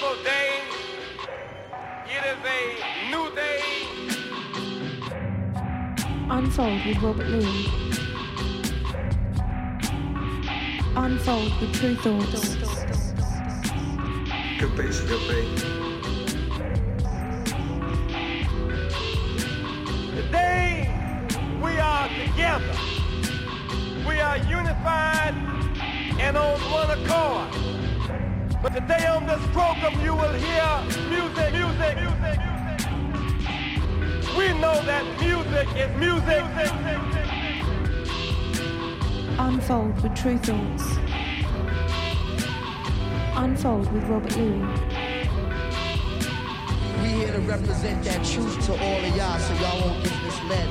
beautiful day. It is a new day. Unfold with Robert Luis. Unfold with Tru Thoughts. Good beats, good beat. Today we are together. We are unified and on one accord. But today on this program you will hear music, music, music, music. We know that music is music. Unfold with Tru Thoughts. Unfold with Robert Luis. We here to represent that truth to all of y'all so y'all won't get misled.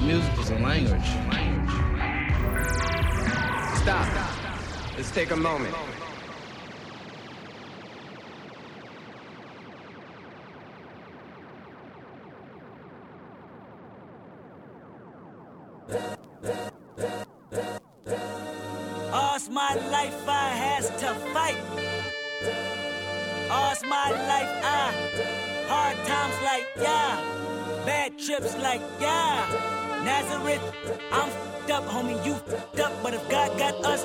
Music is a language. Stop. Let's take a moment. All's my life I has to fight. All's my life I hard times like yeah, bad trips like yeah. Nazareth, I'm up, homie, you fed up. But if God got us,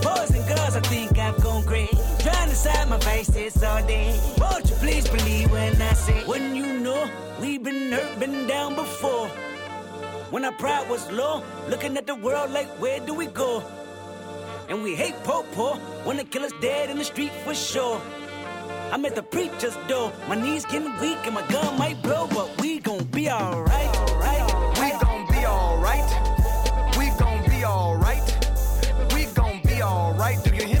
My vices all day. Won't you please believe when I say, when you know we've been hurt, been down before. When our pride was low, looking at the world like, where do we go? And we hate po po, wanna kill us dead in the street for sure. I'm at the preacher's door, my knees getting weak and my gun might blow, but we gon' be alright, right? We gon' be alright. We gon' be alright. We gon' be alright. Do you hear?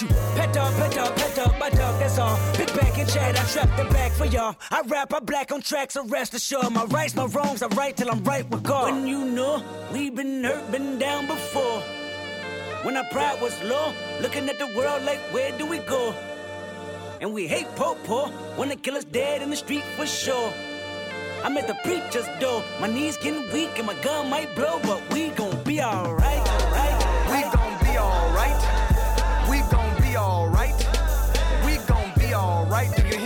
You. Pet dog, pet dog, pet dog, my dog, that's all. Back and chat, I trap the back for y'all. I rap, I black on tracks, so rest assured. My rights, my wrongs, I right till I'm right with God. When you know we been hurt, been down before. When our pride was low, looking at the world like, where do we go? And we hate po po, wanna kill us dead in the street for sure. I'm at the preacher's door. My knees getting weak and my gun might blow, but we gon' be alright. Right? We gon' be alright. Do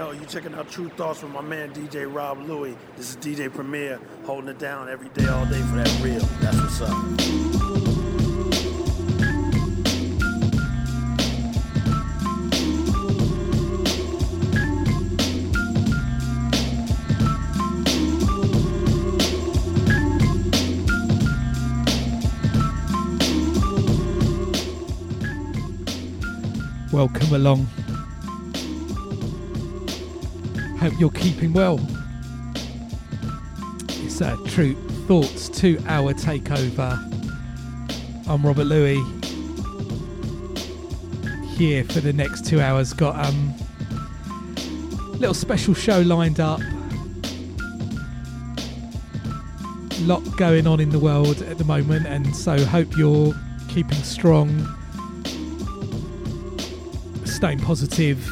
Yo, you checking out Tru Thoughts with my man DJ Rob Louie. This is DJ Premier holding it down every day, all day for that real. That's what's up. Welcome along Hope you're keeping well. It's uh, Tru Thoughts two hour takeover. I'm Robert Luis. Here for the next two hours. Got um little special show lined up. Lot going on in the world at the moment, and so hope you're keeping strong, staying positive,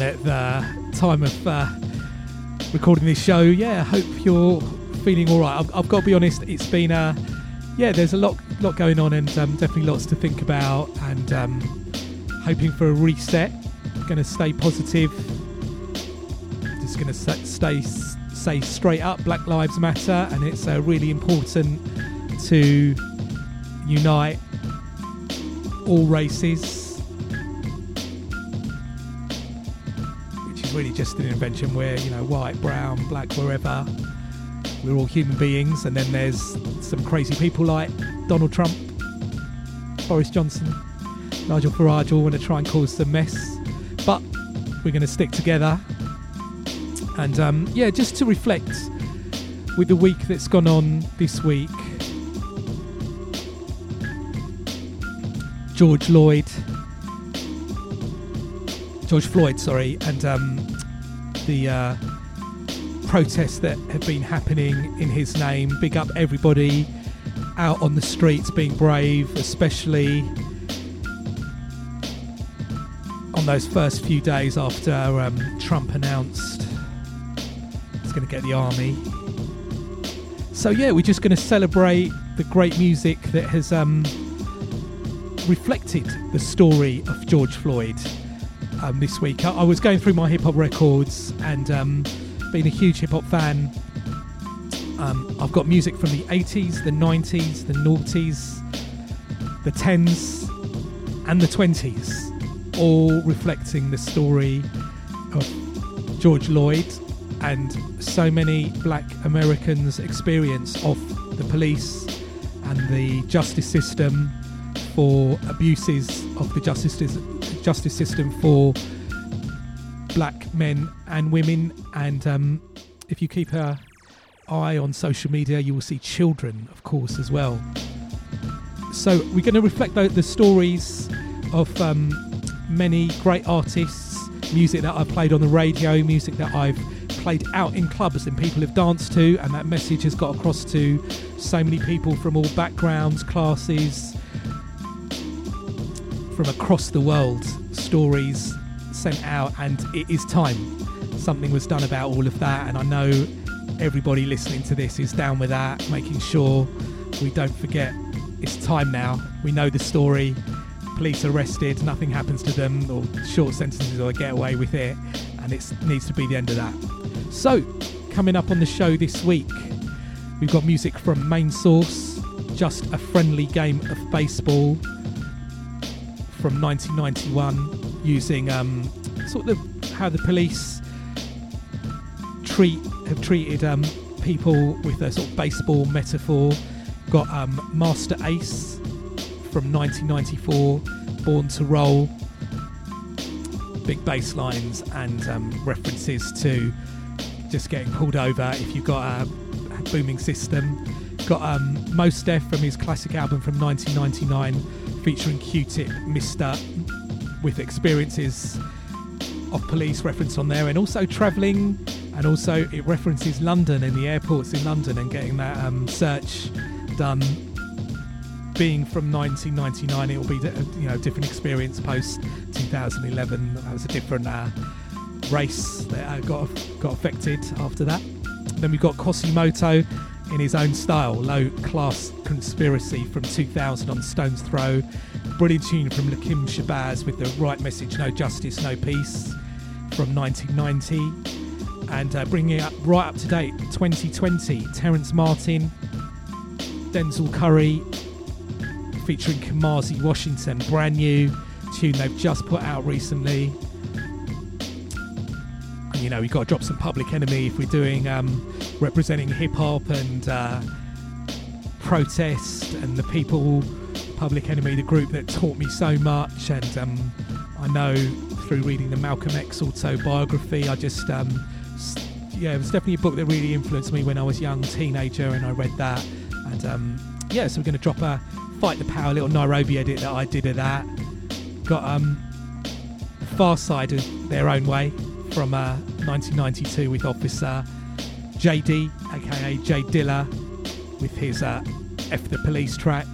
and at the time of uh, recording this show, yeah, I hope you're feeling all right. I've, I've got to be honest; it's been a yeah, there's a lot lot going on, and um, definitely lots to think about, and um, hoping for a reset. Going to stay positive. Just going to stay say straight up, Black Lives Matter, and it's uh, really important to unite all races really just an invention where you know white brown black wherever. We're all human beings and then there's some crazy people like donald trump boris johnson nigel farage all want to try and cause some mess. But we're going to stick together. And um, yeah just to reflect with the week that's gone on this week. George Lloyd, George Floyd, sorry, and um, the uh, protests that have been happening in his name. Big up everybody out on the streets being brave, especially on those first few days after um, Trump announced he's going to get the army. So yeah, we're just going to celebrate the great music that has um, reflected the story of George Floyd um, this week. I, was going through my hip hop records and um, being a huge hip hop fan, um, I've got music from the 80s, the 90s, the noughties, the 10s, and the 20s, all reflecting the story of George Floyd and so many black Americans' experience of the police and the justice system for abuses of the justice justice system for black men and women. And um, if you keep an eye on social media, you will see children, of course, as well. So we're going to reflect the, the stories of um, many great artists, music that I've played on the radio, music that I've played out in clubs and people have danced to, and that message has got across to so many people from all backgrounds, classes, from across the world, stories sent out, and it is time. Something was done about all of that, and I know everybody listening to this is down with that, making sure we don't forget it's time now. We know the story. Police arrested, nothing happens to them, or short sentences, or get away with it, and it needs to be the end of that. So, coming up on the show this week, we've got music from Main Source, just a friendly game of baseball from 1991 using um, sort of how the police treat have treated um, people with a sort of baseball metaphor. Got um, Masta Ace from 1994, Born to Roll. Big bass lines and um, references to just getting pulled over if you've got a, a booming system. Got um, Mos Def from his classic album from 1999 featuring Q-Tip, Mister, with experiences of police reference on there, and also travelling, and also it references London and the airports in London and getting that um, search done. Being from 1999, it will be you know different experience post 2011. That was a different uh, race that uh, got got affected after that. Then we've got Quasimoto in his own style. Low Class Conspiracy from 2000 on Stones Throw. Brilliant tune from Lakim Shabazz with the right message, no justice, no peace from 1990. And uh, bringing it up right up to date, 2020, Terrace Martin, Denzel Curry featuring Kamasi Washington, brand new tune they've just put out recently you know, we've got to drop some Public Enemy if we're doing um, representing hip hop and uh, protest and the people. Public Enemy, the group that taught me so much, and um, I know through reading the Malcolm X autobiography. I just, um, yeah, it was definitely a book that really influenced me when I was young teenager, and I read that. And um, yeah, so we're going to drop a Fight the Power little Nairobi edit that I did of that. Got um, Pharcyde of Their Own Way from uh, 1992 with Officer JD, aka J Dilla, with his uh, F the Police track.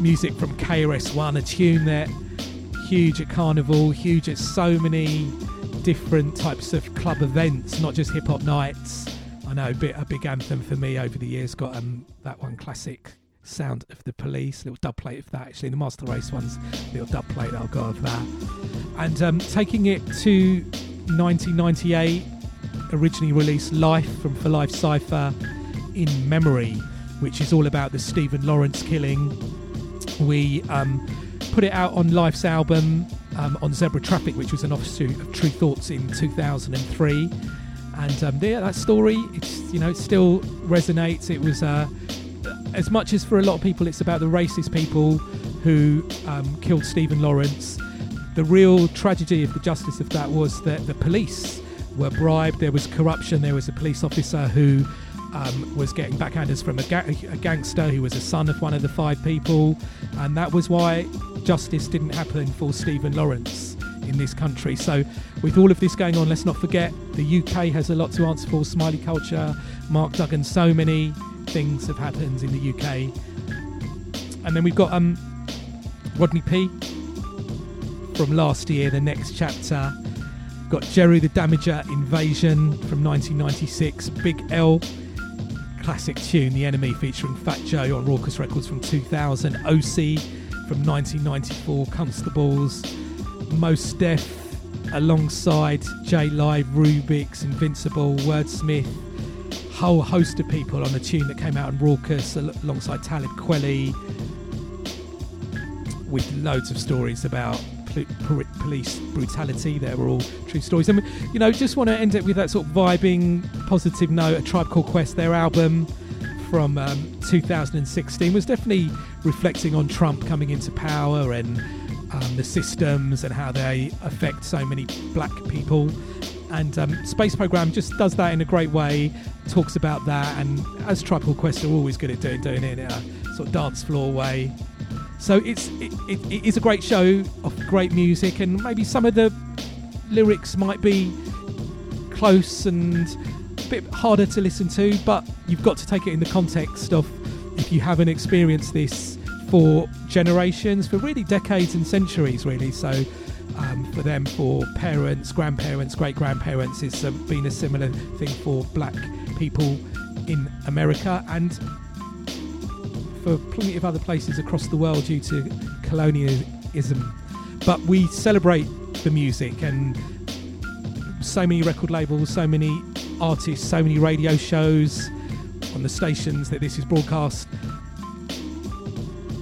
Music from KRS-One, a tune that huge at Carnival, huge at so many different types of club events, not just hip hop nights. I know a bit a big anthem for me over the years. Got um that one classic sound of the police, little dub plate of that actually. The Master Race one's little dub plate that I've got of that. And um, taking it to 1998, originally released Life from For Life Cypher in Memory, which is all about the Stephen Lawrence killing. We um, put it out on Life's album um, on Zebra Traffic, which was an offshoot of Tru Thoughts in 2003. And um, yeah, that story, it's you know, it still resonates. It was uh, as much as for a lot of people, it's about the racist people who um, killed Stephen Lawrence. The real tragedy of the justice of that was that the police were bribed. There was corruption. There was a police officer who um, was getting backhanders from a, ga- a gangster who was a son of one of the five people, and that was why justice didn't happen for Stephen Lawrence in this country. So, with all of this going on, let's not forget the UK has a lot to answer for. Smiley culture, Mark Duggan, so many things have happened in the UK. And then we've got um, Rodney P from last year, the next chapter. Got Jeru the Damaja Invasion from 1996, Big L classic tune, The Enemy featuring Fat Joe on Rawkus Records from 2000, OC from 1994, Constables, Mos Def alongside J-Live, Rubik's, Invincible, Wordsmith, whole host of people on a tune that came out on Rawkus alongside Talib Kweli with loads of stories about police brutality. They were all true stories. And, you know, just want to end it with that sort of vibing, positive note. A Tribe Called Quest, their album from um, 2016, was definitely reflecting on Trump coming into power and um, the systems and how they affect so many black people. And um, Space Program just does that in a great way, talks about that, and as Tribe Called Quest are always good at doing, doing it in a sort of dance floor way. So it's it, it, it is a great show of great music, and maybe some of the lyrics might be close and a bit harder to listen to, but you've got to take it in the context of if you haven't experienced this for generations, for really decades and centuries, really. So um, for them, for parents, grandparents, great grandparents, it's uh, been a similar thing for black people in America and for plenty of other places across the world due to colonialism. But we celebrate the music and so many record labels, so many artists, so many radio shows on the stations that this is broadcast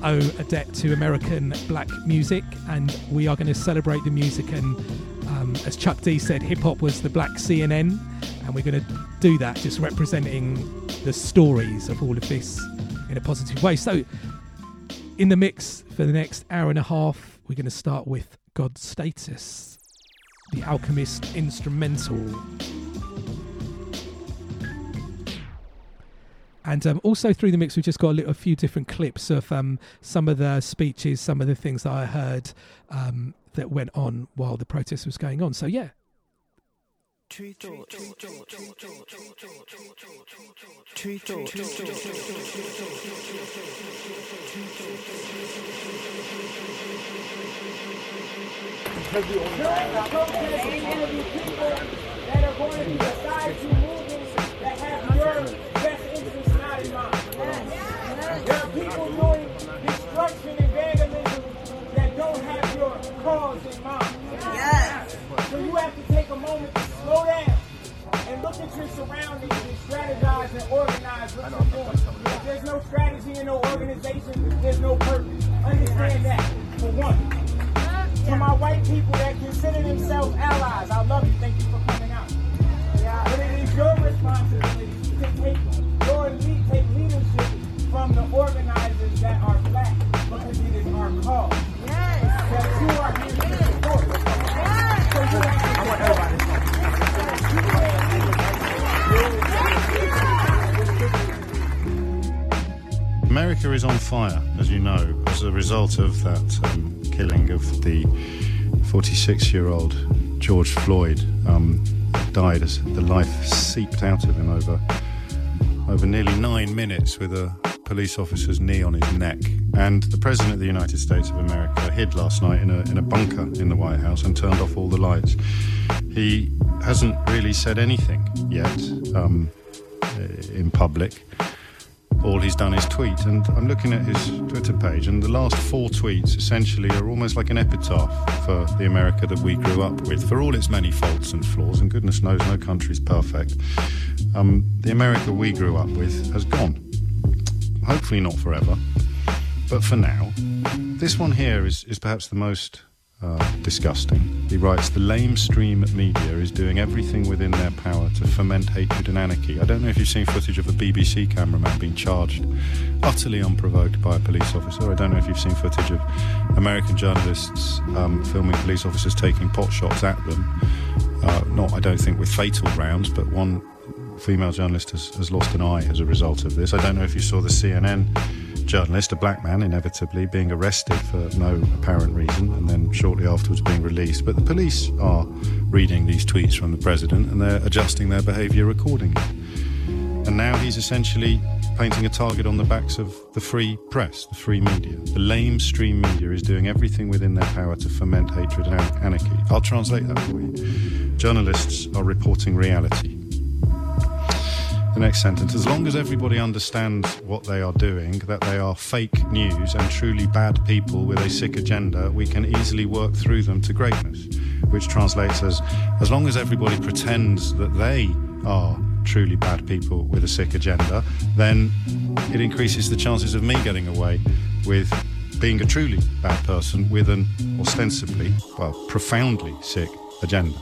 owe a debt to American black music, and we are going to celebrate the music. And um, as Chuck D said, hip hop was the black CNN, and we're going to do that, just representing the stories of all of this in a positive way. So, in the mix for the next hour and a half, we're going to start with God's Status, the Alchemist instrumental. And um, also through the mix, we've just got a, little, a few different clips of um, some of the speeches, some of the things that I heard um, that went on while the protest was going on. So, yeah. Tree that are going to that have your best in mind. There are people doing destruction and vandalism that don't have your cause in mind. Yes. So you have to take a moment to slow down and look at your surroundings and strategize and organize what you're doing. If there's no strategy and no organization, there's no purpose. Understand that, for one. To my white people that consider themselves allies, I love you. Thank you for coming out. But it is your responsibility to take is on fire, as you know, as a result of that um, killing of the 46 year old George Floyd. Um, died as the life seeped out of him over, over nearly nine minutes with a police officer's knee on his neck. And the President of the United States of America hid last night in a, in a bunker in the White House and turned off all the lights. He hasn't really said anything yet um, in public all he's done is tweet. And I'm looking at his Twitter page, and the last four tweets essentially are almost like an epitaph for the America that we grew up with, for all its many faults and flaws. And goodness knows, no country's perfect. Um, the America we grew up with has gone. Hopefully, not forever, but for now. This one here is, is perhaps the most uh, disgusting. He writes The lamestream media is doing everything within their power to foment hatred and anarchy. I don't know if you've seen footage of a BBC cameraman being charged utterly unprovoked by a police officer. I don't know if you've seen footage of American journalists um, filming police officers taking pot shots at them. Uh, not, I don't think, with fatal rounds, but one female journalist has, has lost an eye as a result of this. I don't know if you saw the CNN journalist, a black man, inevitably being arrested for no apparent reason and then shortly afterwards being released. But the police are reading these tweets from the president and they're adjusting their behaviour accordingly. And now he's essentially painting a target on the backs of the free press, the free media. The lamestream media is doing everything within their power to foment hatred and anarchy. I'll translate that for you. Journalists are reporting reality the next sentence. As long as everybody understands what they are doing, that they are fake news and truly bad people with a sick agenda, we can easily work through them to greatness. Which translates as as long as everybody pretends that they are truly bad people with a sick agenda, then it increases the chances of me getting away with being a truly bad person with an ostensibly, well, profoundly sick agenda.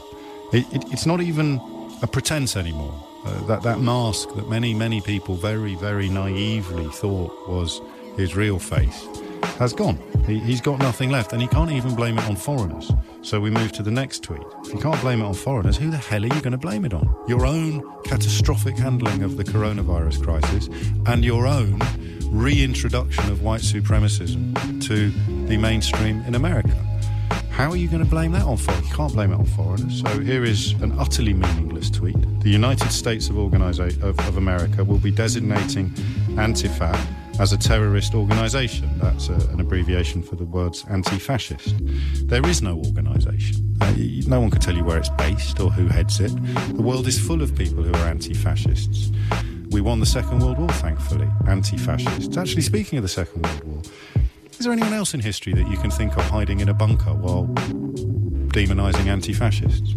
It, it, it's not even a pretense anymore. Uh, that, that mask that many, many people very, very naively thought was his real face has gone. He, he's got nothing left, and he can't even blame it on foreigners. So we move to the next tweet. If you can't blame it on foreigners, who the hell are you going to blame it on? Your own catastrophic handling of the coronavirus crisis and your own reintroduction of white supremacism to the mainstream in America. How are you going to blame that on foreigners? You can't blame it on foreigners. So here is an utterly meaningless tweet. The United States of, Organisa- of, of America will be designating Antifa as a terrorist organisation. That's a, an abbreviation for the words anti-fascist. There is no organisation. Uh, no one can tell you where it's based or who heads it. The world is full of people who are anti-fascists. We won the Second World War, thankfully, anti-fascists. Actually, speaking of the Second World War, is there anyone else in history that you can think of hiding in a bunker while demonising anti fascists?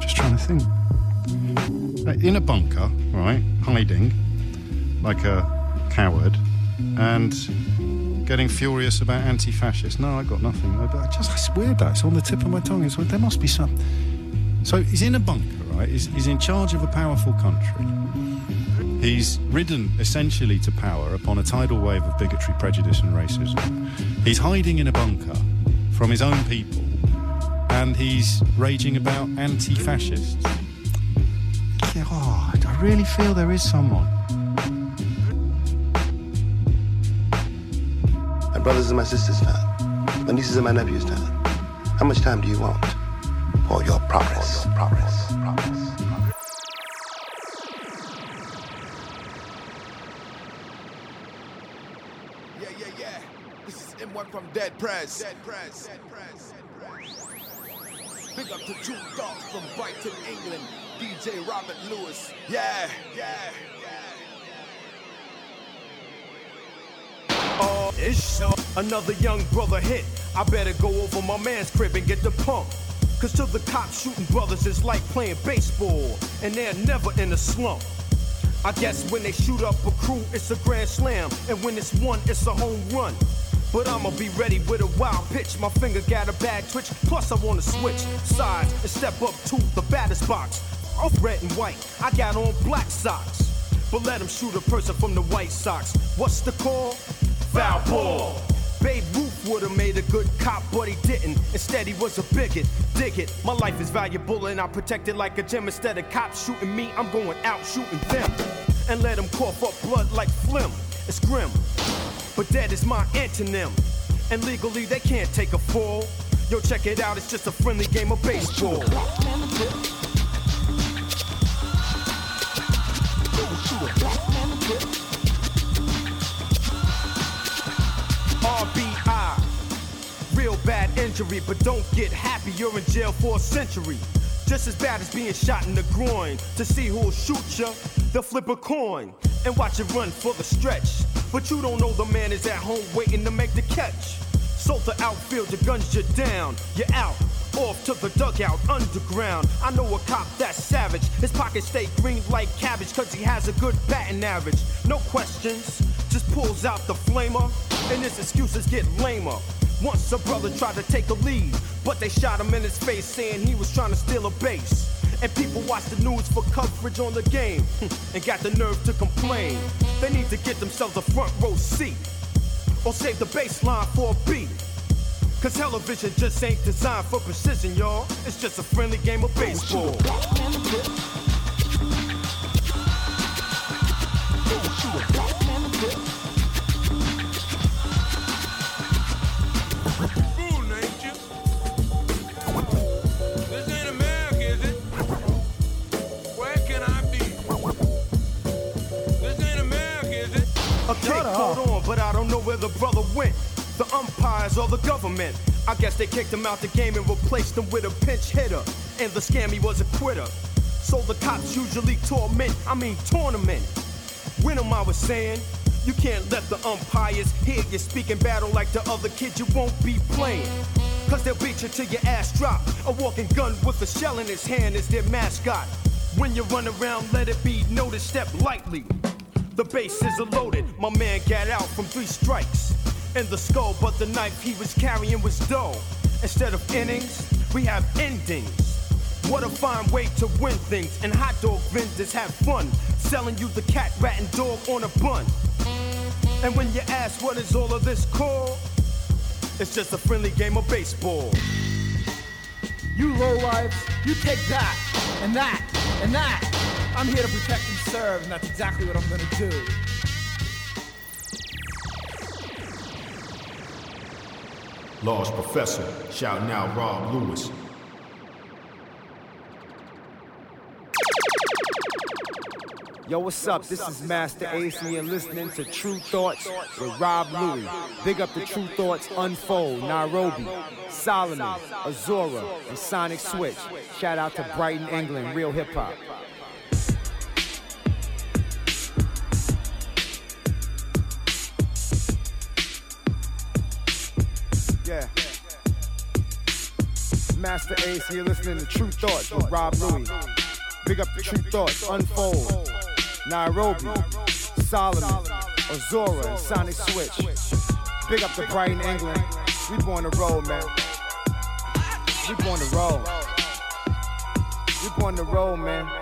Just trying to think. In a bunker, right, hiding like a coward and getting furious about anti fascists. No, I got nothing. I just, it's weird that. It's on the tip of my tongue. It's, there must be some. So he's in a bunker, right? He's, he's in charge of a powerful country. He's ridden essentially to power upon a tidal wave of bigotry, prejudice, and racism. He's hiding in a bunker from his own people, and he's raging about anti fascists. Oh, I really feel there is someone. My brothers and my sisters found. My nieces and my nephews found. How much time do you want for your progress? For your progress. progress. Dead Prez. Dead Prez. Dead Prez. Big up to Juke Dog from Brighton, England. DJ Robert Luis. Yeah, yeah, Oh, so another young brother hit. I better go over my man's crib and get the pump. Cause to the cops shooting brothers is like playing baseball, and they're never in a slump. I guess when they shoot up a crew, it's a grand slam, and when it's one, it's a home run. But I'ma be ready with a wild pitch. My finger got a bad twitch. Plus, I wanna switch sides and step up to the baddest box. Off red and white, I got on black socks. But let him shoot a person from the White Sox. What's the call? Foul ball. Babe Ruth would've made a good cop, but he didn't. Instead, he was a bigot. Dig it. My life is valuable and I protect it like a gem. Instead of cops shooting me, I'm going out shooting them. And let them cough up blood like phlegm. It's grim, but dead is my antonym. And legally they can't take a fall. Yo, check it out, it's just a friendly game of baseball. RBI. Real bad injury, but don't get happy, you're in jail for a century. Just as bad as being shot in the groin. To see who'll shoot ya, they'll flip a coin and watch it run for the stretch. But you don't know the man is at home waiting to make the catch. So the outfield, the guns you down, you're out. Off to the dugout underground. I know a cop that's savage. His pockets stay green like cabbage, cause he has a good batting average. No questions, just pulls out the flamer, and his excuses get lamer. Once a brother tried to take a lead, but they shot him in his face saying he was trying to steal a base. And people watch the news for coverage on the game and got the nerve to complain. They need to get themselves a front row seat or save the baseline for a beat. Cause television just ain't designed for precision, y'all. It's just a friendly game of baseball. Fooling, it? Okay, hold on, but I don't know where the brother went. The umpires or the government. I guess they kicked him out the game and replaced him with a pinch hitter. And the scammy was a quitter. So the cops usually torment, I mean tournament. When am I was saying? You can't let the umpires hear you speaking battle like the other kid you won't be playing. Cause they'll beat you till your ass drop. A walking gun with a shell in his hand is their mascot. When you run around, let it be noticed, step lightly. The bases are loaded. My man got out from three strikes in the skull, but the knife he was carrying was dull. Instead of innings, we have endings. What a fine way to win things. And hot dog vendors have fun selling you the cat, rat, and dog on a bun. And when you ask what is all of this called, it's just a friendly game of baseball. You lowlifes, you take that, and that, and that. I'm here to protect and serve, and that's exactly what I'm gonna do. Large Professor, shouting out Rob Luis. Yo, what's up? This is Masta Ace, and you're listening to Tru Thoughts with Rob Louie. Big up the Tru Thoughts Unfold, Nairobi, Solomon, Azora, and Sonic Switch. Shout out to Brighton, England, real hip hop. Masta Ace, you're listening to Tru Thoughts with Rob Louie. Big up the Tru Thoughts Unfold. Nairobi, Solomon, Azora, and Sonic Switch. Big up to Brighton, England. We born to roll, man. We born to roll. We born to roll, man.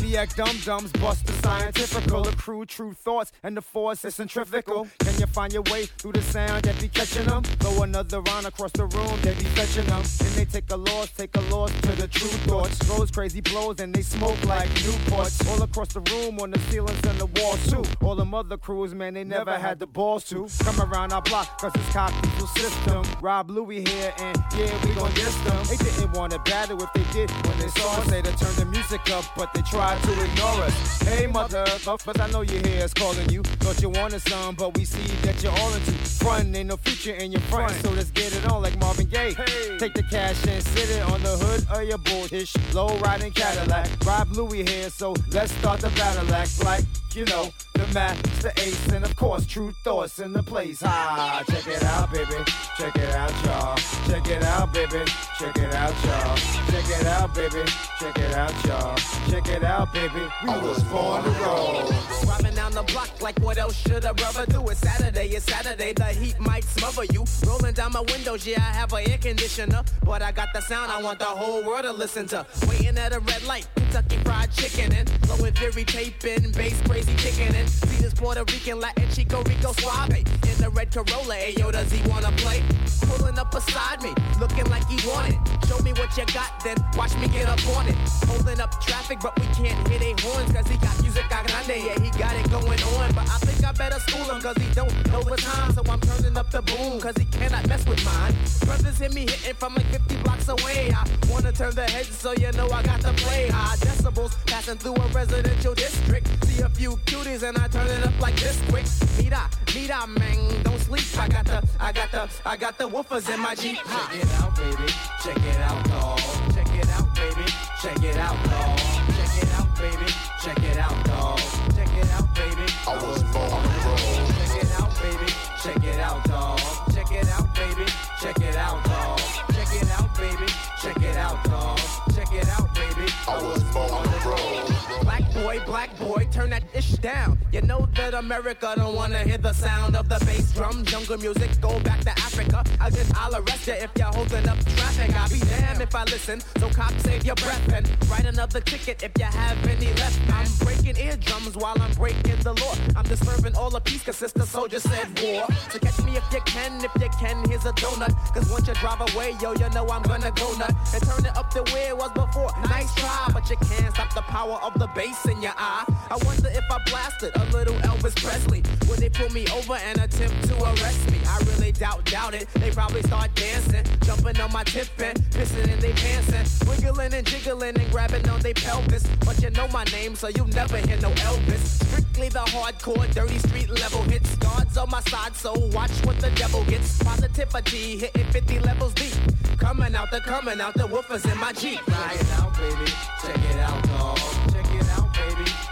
Brainiac dum dums bust the scientifical, accrue tru thoughts, and the force is centrifugal. Can you find your way through the sound that be catching them? Throw another round across the room, they be fetching them. Then they take a loss, take a loss to the tru thoughts. Those crazy blows and they smoke like Newports. All across the room, on the ceilings and the walls too. All them other crews, man, they never had the balls to come around our block, cause it's cockpit system. Rob Louie here, and yeah, we gon' diss them. They didn't want to battle if they did when they saw us. They to turn the music up, but they tried to ignore us. Hey, mother, but I know your hair is calling you. Thought you wanted some, but we see that you're all into front. Ain't no future in your front, so let's get it on like Marvin Gaye. Take the cash and sit it on the hood of your bullshit. Low riding Cadillac. Rob Louie here, so let's start the battle act like, you know, the masta ace, and of course, tru thoughts in the place. Ah, check it out, baby. Check it out, y'all. Check it out, baby. Check it out, y'all. Check it out, baby. Check it out, y'all. Check it out, baby. We was born to roll. Driving down the block like what else should a brother do? It's Saturday, it's Saturday, the heat might smother you. Rolling down my windows, yeah, I have an air conditioner. But I got the sound I want the whole world to listen to. Waiting at a red light, Kentucky fried chicken and blowing Fury taping, bass crazy kicking in. This Puerto Rican Latin Chico Rico Suave in the red Corolla. ayo, does he wanna play? Pulling up beside me, looking like he wanted. Show me what you got, then watch me get up on it. Holding up traffic, but we can't hit a horns cause he got music a grande. Yeah, he got it going on. But I think I better school him, cause he don't know the time. So I'm turning up the boom, cause he cannot mess with mine. Brothers hit me hitting from like 50 blocks away. I wanna turn the heads so you know I got to play. High decibels passing through a residential district. See a few cuties and I turn it up like this quick. Mira, mira, man, don't sleep. I got the, I got the, I got the woofers in my Jeep. Check it out, baby. Check it out, dog. Check it out, baby. Check it out, dog. Check it out, baby. Check it out, dog. Check it out, baby. I was born to roll. Check it out, baby. Check it out, dog. Check it out, baby. Check it out, dog. Check it out, baby. Check it out, dog. Check it out, baby. I was born to roll. Black boy, black boy, turn that ish down. You know that America don't wanna hear the sound of the bass drum. Jungle music, go back to Africa. I guess I'll arrest you if you're holding up traffic. I'll be damned if I listen. So cop, save your breath and write another ticket if you have any left. I'm breaking eardrums while I'm breaking the law. I'm disturbing all the peace, cause sister soldier said war. So catch me if you can, if you can, here's a donut. Cause once you drive away, yo, you know I'm gonna go nut. And turn it up to where it was before. Nice try, but you can't stop the power of the bass in your eye. I wonder if I blasted a little Elvis Presley. Would they pull me over and attempt to arrest me? I really doubt, doubt it. They probably start dancing, jumping on my tip and pissing in their pants and wiggling and jiggling and grabbing on their pelvis. But you know my name, so you never hear no Elvis. Strictly the hardcore, dirty street level hits. Guards on my side, so watch what the devil gets. Positivity hitting 50 levels deep. Coming out the coming out the woofers in my Jeep. Check it out, baby. Check it out, dog.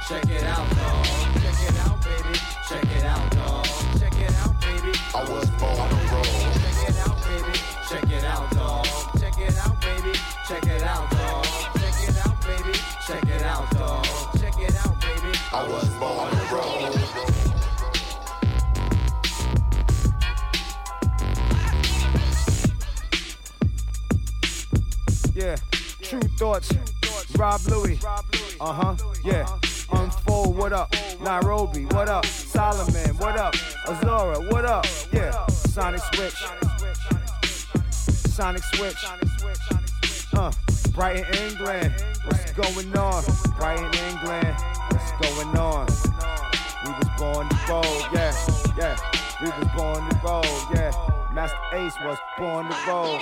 Check it out, dog. Check it out, baby. Check it out, dog. Check it out, baby. I was born to roll. Check it out, baby. Check it out, dog. Check it out, baby. Check it out, dog. Check it out, baby. Check it out, dog. Check it out, baby. I was born to roll. Yeah, tru thoughts. Rob Luis. Uh huh. Yeah. Unfold. What up? Nairobi. What up? Solomon. What up? Azora. What up? Yeah. Sonic Switch. Sonic Switch. Uh. Brighton, England. What's going on? Brighton, England. What's going on? We was born to roll. Yeah. Yeah. We was born to roll. Yeah. Masta Ace was born to roll.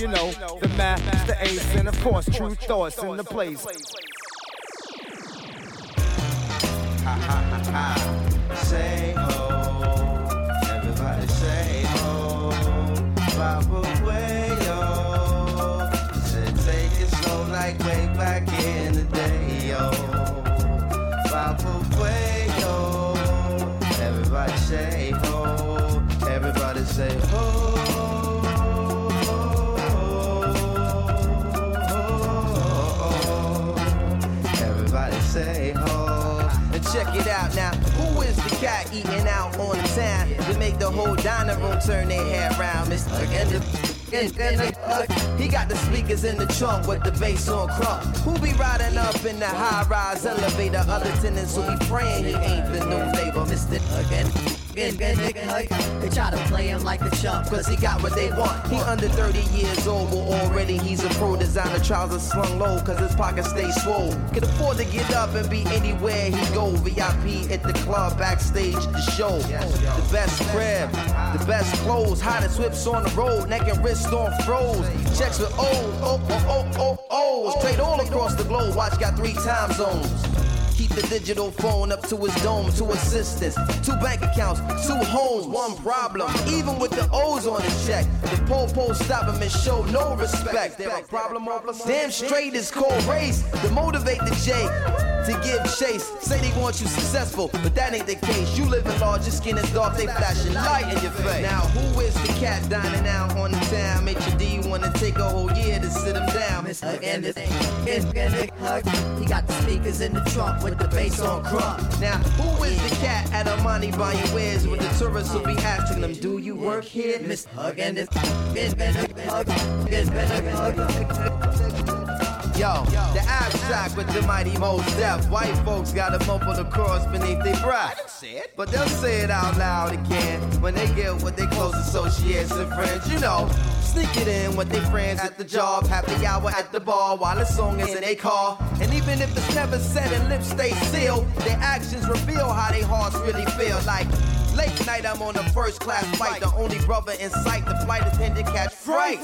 You know, the math, the ace, and of course, tru thoughts in the place. Say ho. Everybody say ho. Papa whole dining room turn their head round? Mr. And the- He got the speakers in the trunk with the bass on crunk. Who be riding up in the high rise elevator? Other tenants who be praying he ain't the new neighbor, Mr. Again. They try to play him like a chump, cause he got what they want. He under 30 years old, but already he's a pro designer trousers slung low, cause his pockets stay swole. Can afford to get up and be anywhere he go. VIP at the club, backstage the show. The best crib, the best clothes, hottest whips on the road, neck and wrist on froze. Checks with O's, oh, oh, oh, oh, O's. Straight all across the globe, watch got three time zones. Keep the digital phone up to his dome, two assistants, two bank accounts, two homes, one problem. Even with the O's on his check, the po-po stop him and show no respect. Damn straight is called race to motivate the J to give chase. Say they want you successful, but that ain't the case. You live in large, your skin is dark, they flashing light in your face. Now who is the cat dining out on the town? HD wanna take a whole year to sit him down. And the he got the speakers in the trunk with the bass on crunk. Now, who is the cat at Armani buying wares with the tourists will be asking them, Do you work here? Miss Hug and it's Yo, the abstract with the mighty Mos Def. White folks got a mumble the cross beneath their breath. But they'll say it out loud again when they get with their close associates and friends. You know, sneak it in with their friends at the job, happy hour at the bar while the song is in their car. And even if it's never said and lips stay sealed, their actions reveal how their hearts really feel. Like Late night, I'm on a first class flight. The only brother in sight, the flight attendant catch fright.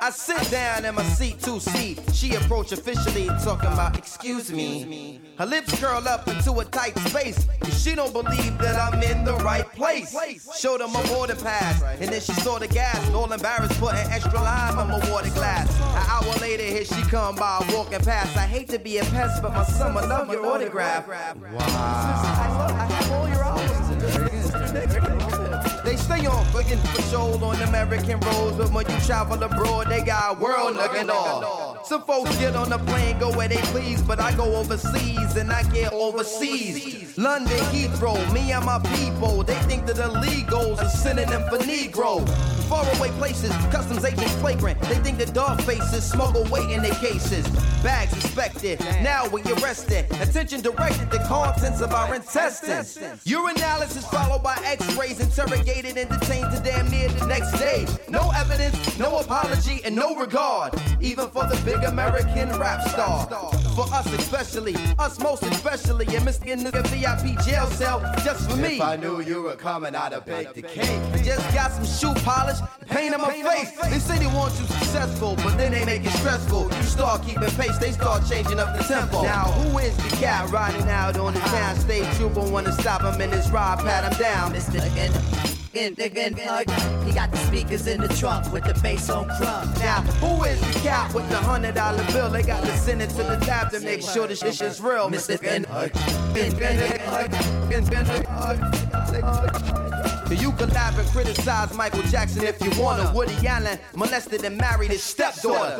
I sit down in my seat to see. She approach officially, talking about, excuse me. Her lips curl up into a tight space. Cause she don't believe that I'm in the right place. Showed her my boarding pass, and then she saw the gas. All embarrassed, putting extra lime on my water glass. An hour later, here she come by, walking past. I hate to be a pest, but my son, I love your autograph next. They stay on fucking patrol on American roads, but when you travel abroad, they got world looking off. Some folks get on the plane, go where they please, but I go overseas and I get overseas. London, Heathrow, me and my people, they think that illegals are synonym for Negro. Faraway places, customs agents flagrant. They think the dog faces smuggle weight in their cases. Bags inspected, now we arrested. Attention directed to contents of our intestines. Urinalysis followed by x-rays, interrogated and detained to damn near the next day. No evidence, no apology, and no regard. Even for the big American rap star. For us especially, us most especially, and Mr. in the VIP jail cell just for me. If I knew you were coming, I'd have baked the cake. Just got some shoe polish, paint on my face. They say they want you successful, but then they make it stressful. You start keeping pace, they start changing up the tempo. Now, who is the cat riding out on the town stage? Trooper wanna stop him in his ride, pat him down. Mr. Again, again, again, again. He got the speakers in the trunk with the bass on crumb. Now, who is the cat with the hundred dollar bill? They got to send it to the tab to make sure this shit is real. Mr. Again, you can laugh and criticize Michael Jackson if you wanna. Woody Allen molested and married his stepdaughter.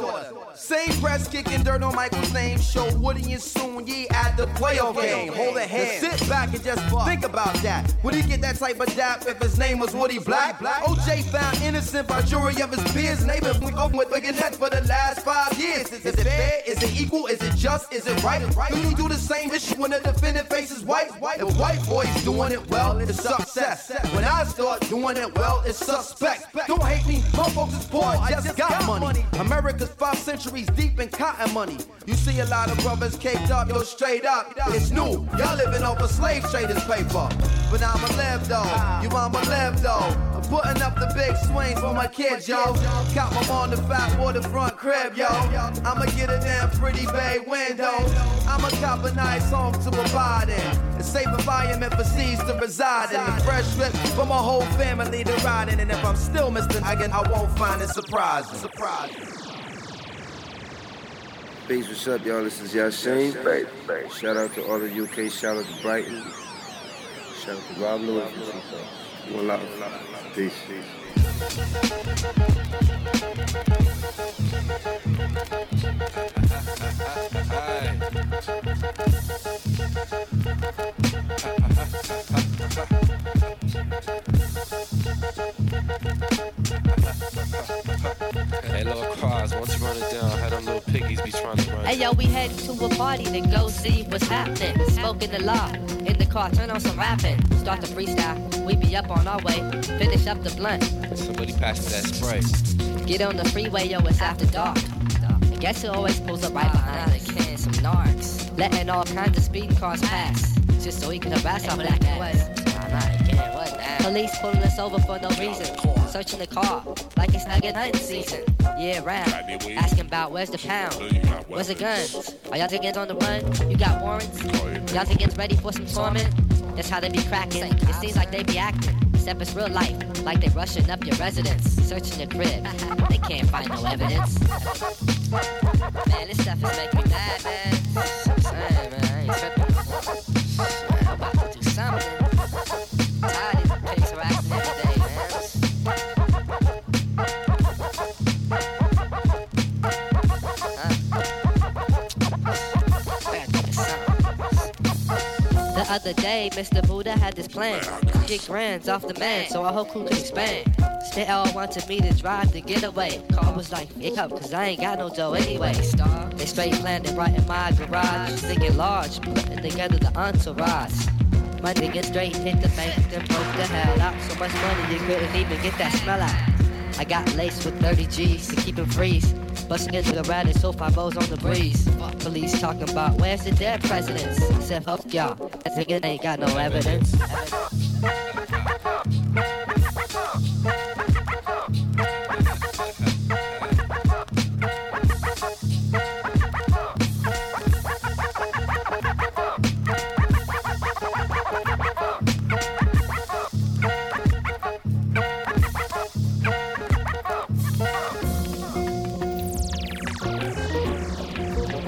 Same press kicking dirt on Michael's name. Show Woody and Soon-Yi at the playoff game. Hold a hand. Now sit back and just think about that. Would he get that type of dap if his name was Woody Black? OJ found innocent by jury of his peers. And they been open with big net for the last five years. Is it fair? Is it equal? Is it just? Is it right? Do you do the same issue when the defendant faces white? If white boys doing it well, it's success. When I start doing it well, it's suspect. Don't hate me, my folks is poor, I just got money. America's five centuries deep in cotton money. You see a lot of brothers caked up, yo, straight up. It's new, y'all living off a slave trader's paper. But I'ma live though, you I'ma live though. I'm putting up the big swings for my kids, yo. Got my on the fat crib, yo. I'ma get a damn pretty bay window. I'ma cop a nice home to abide in. A safe environment for seeds to reside in. The fresh strip for my whole family to ride in. And if I'm still Mr. Again, I won't find it surprising. Surprising. Peace, what's up, y'all? This is Yasin. Shout out to all the UK, shout out to Brighton. Shout out to Rob Luis. One love. Peace. Hey, Hey yo, we heading to a party to go see what's happening. Smoking the law in the car, turn on some rapping. Start the freestyle, we be up on our way. Finish up the blunt. Somebody pass me that spray. Get on the freeway, yo, it's after dark. And guess who always pulls up right behind us? Ah, can some narcs, letting all kinds of speeding cars pass, just so he can harass our black ass. Police pulling us over for no reason. Searching the car like it's not hunting season. Yeah, round. Asking about where's the pound? Where's the guns? Are y'all niggas on the run? You got warrants? Y'all niggas ready for some torment? That's how they be cracking. It seems like they be acting. Except it's real life, like they rushing up your residence, searching your crib. They can't find no evidence. Man, this stuff is making me mad, man. Other day, Mr. Buddha had this plan get grands off the man so our whole crew could expand. They all wanted me to drive the getaway. Car was like, pick up, cause I ain't got no dough anyway. They straight planned it right in my garage. Thinking large, putting together the entourage. My nigga straight hit the bank, then broke the hell out. So much money you couldn't even get that smell out. I got laced with 30 G's to keep him freeze. Busting into the rat and so five O's on the breeze. Police talking about where's the dead presidents? Said, fuck y'all, nigga ain't got no evidence.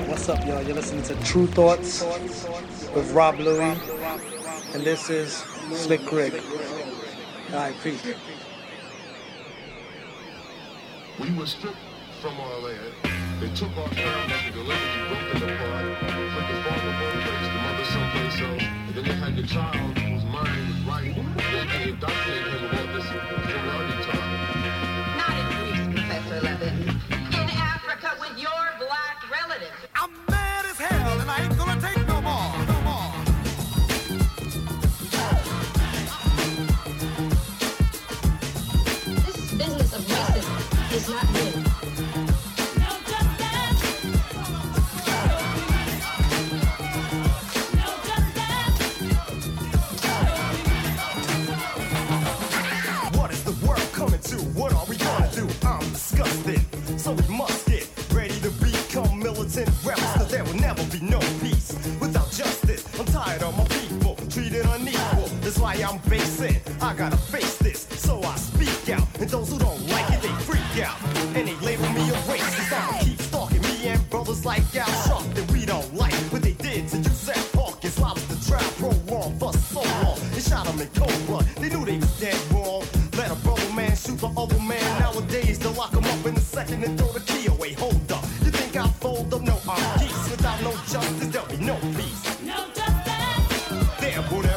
What's up, y'all? You're listening to Tru Thoughts with Rob Luis, and this is Slick Rick. All right, peace. We were stripped from our land. They took our that they deliberately broke it apart, put the father one the mother someplace else, and then they had the child whose mind was right. They, him with this I'm facing. I gotta face this, so I speak out. And those who don't like it, they freak out. And they label me a racist. I'ma keep stalking me and brothers like Al Sharpton. We don't like what they did to Yusef Hawkins. Why was the trial prolonged for so long? They shot him in cold blood. They knew they was dead wrong. Let a brother man shoot the other man. Nowadays, they lock him up in a second and throw the key away. Hold up. You think I'll fold up? No, I'm geese. Without no justice, there'll be no peace. No justice. There will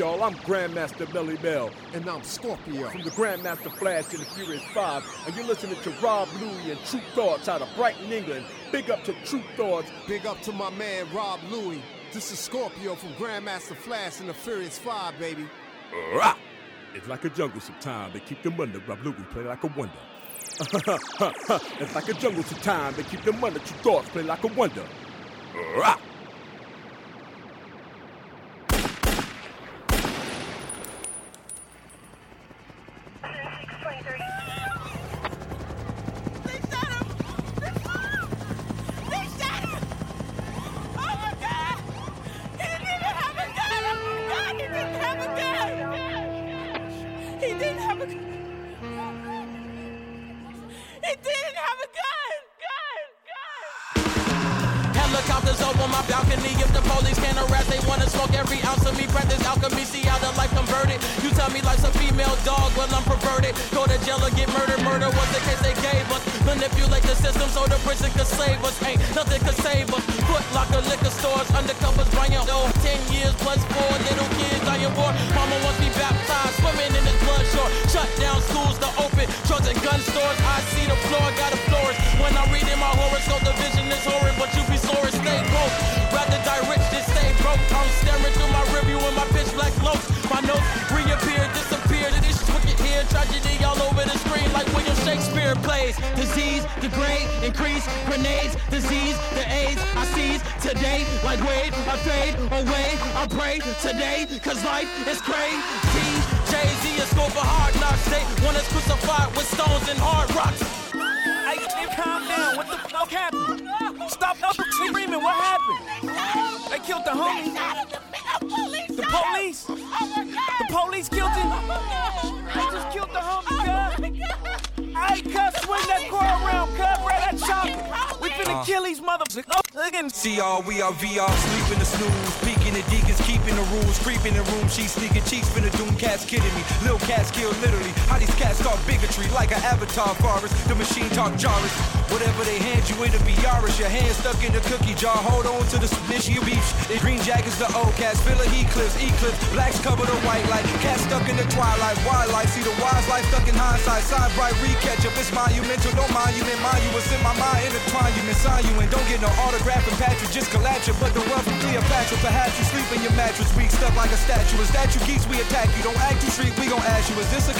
y'all. I'm Grandmaster Melle Mel. And I'm Scorpio. From the Grandmaster Flash and the Furious Five. And you're listening to Rob Luis and Tru Thoughts out of Brighton, England. Big up to Tru Thoughts. Big up to my man, Rob Luis. This is Scorpio from Grandmaster Flash and the Furious Five, baby. It's like a jungle sometimes. They keep them under. Rob Luis play like a wonder. it's like a jungle sometimes. They keep them under. Tru Thoughts play like a wonder.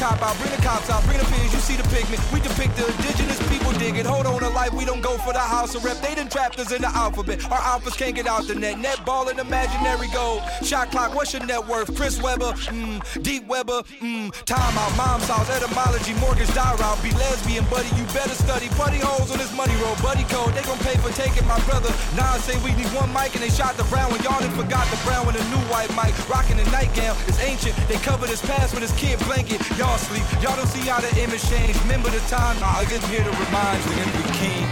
cop out, bring the cops out, bring the pigs, you see the pigment. We depict the indigenous people digging. Hold on to life, we don't go for the house of rep. They done trapped us in the alphabet. Our alphas can't get out the net. Net ball and imaginary goal. Shot clock, what's your net worth? Chris Webber, Mmm, Deep Webber, mm. Time out, mom's house, etymology, mortgage die route. Be lesbian, buddy, you better study. Buddy holes on this money roll, buddy code. They gon' pay for taking my brother. Nine say we need one mic and they shot the brown one. Y'all done forgot the brown one, a new white mic. Rocking the nightgown, it's ancient. They covered his past with his kid blanket. Y'all sleep, y'all don't see how the image changed. Remember the time? Nah, I'm here to remind you, we king.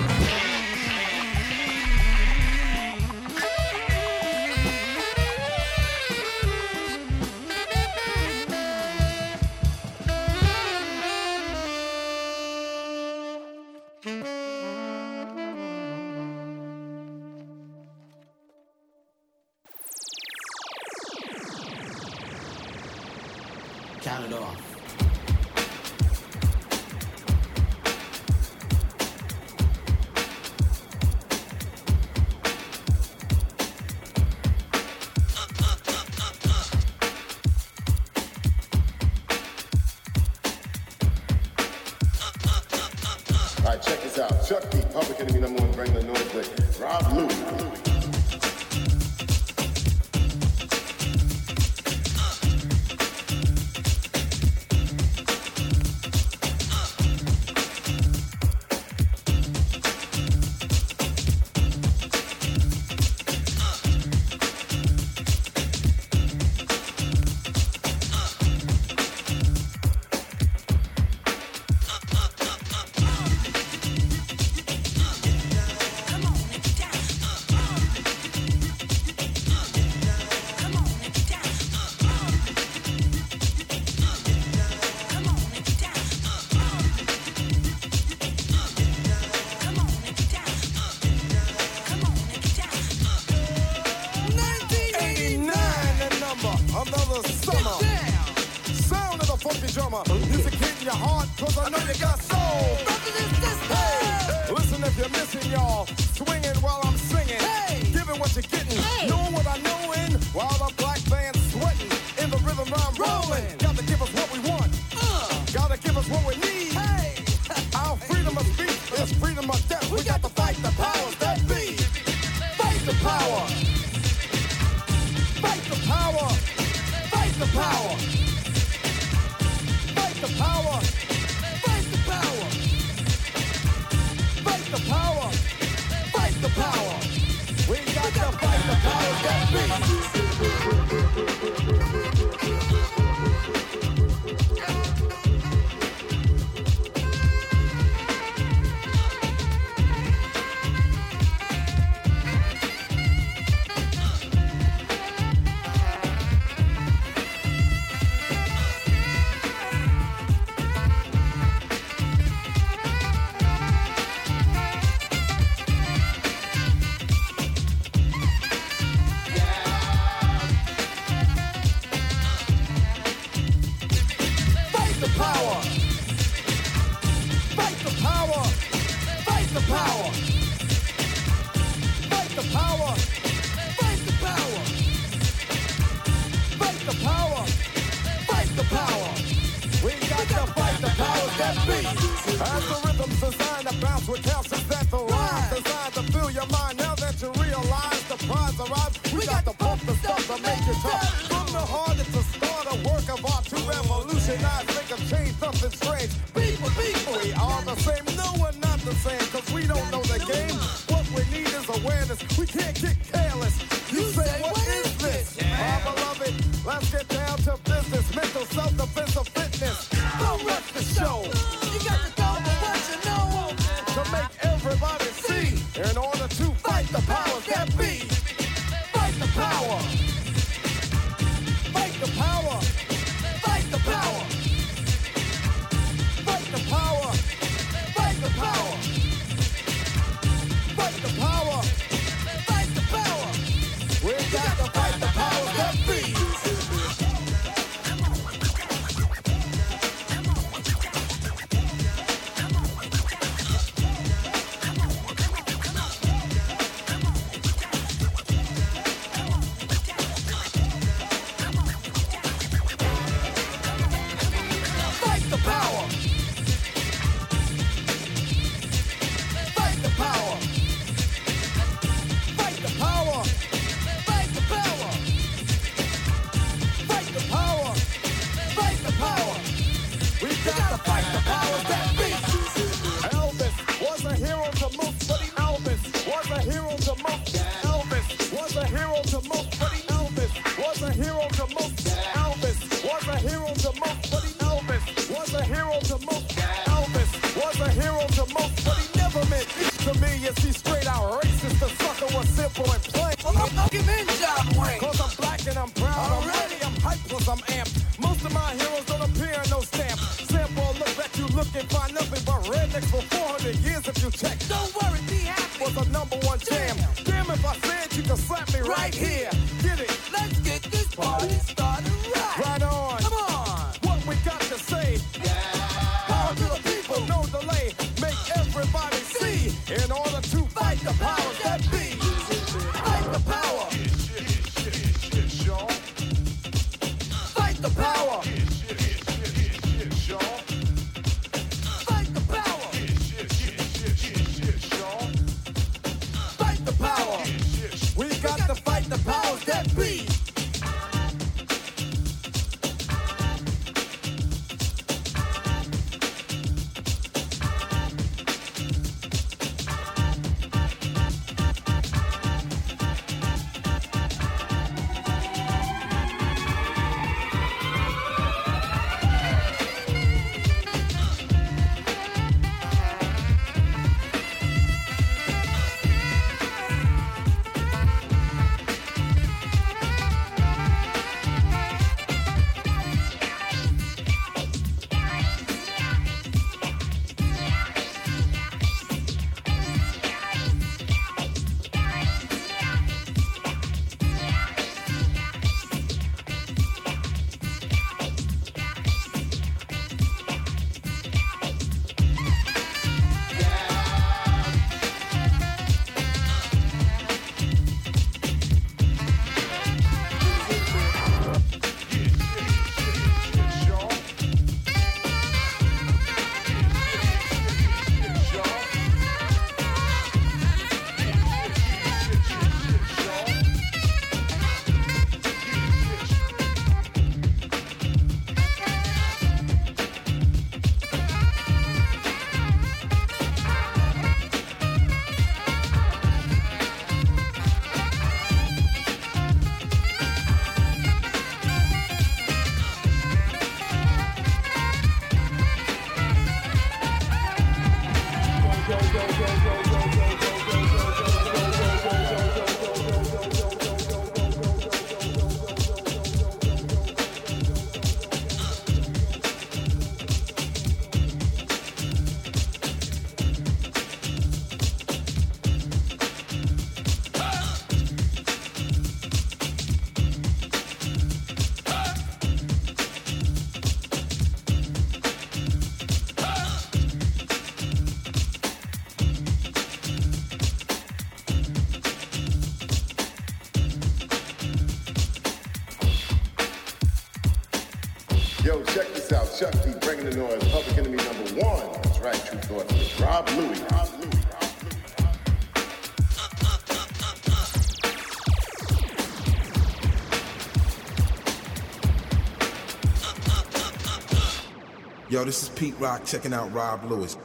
this is Pete Rock checking out Rob Luis.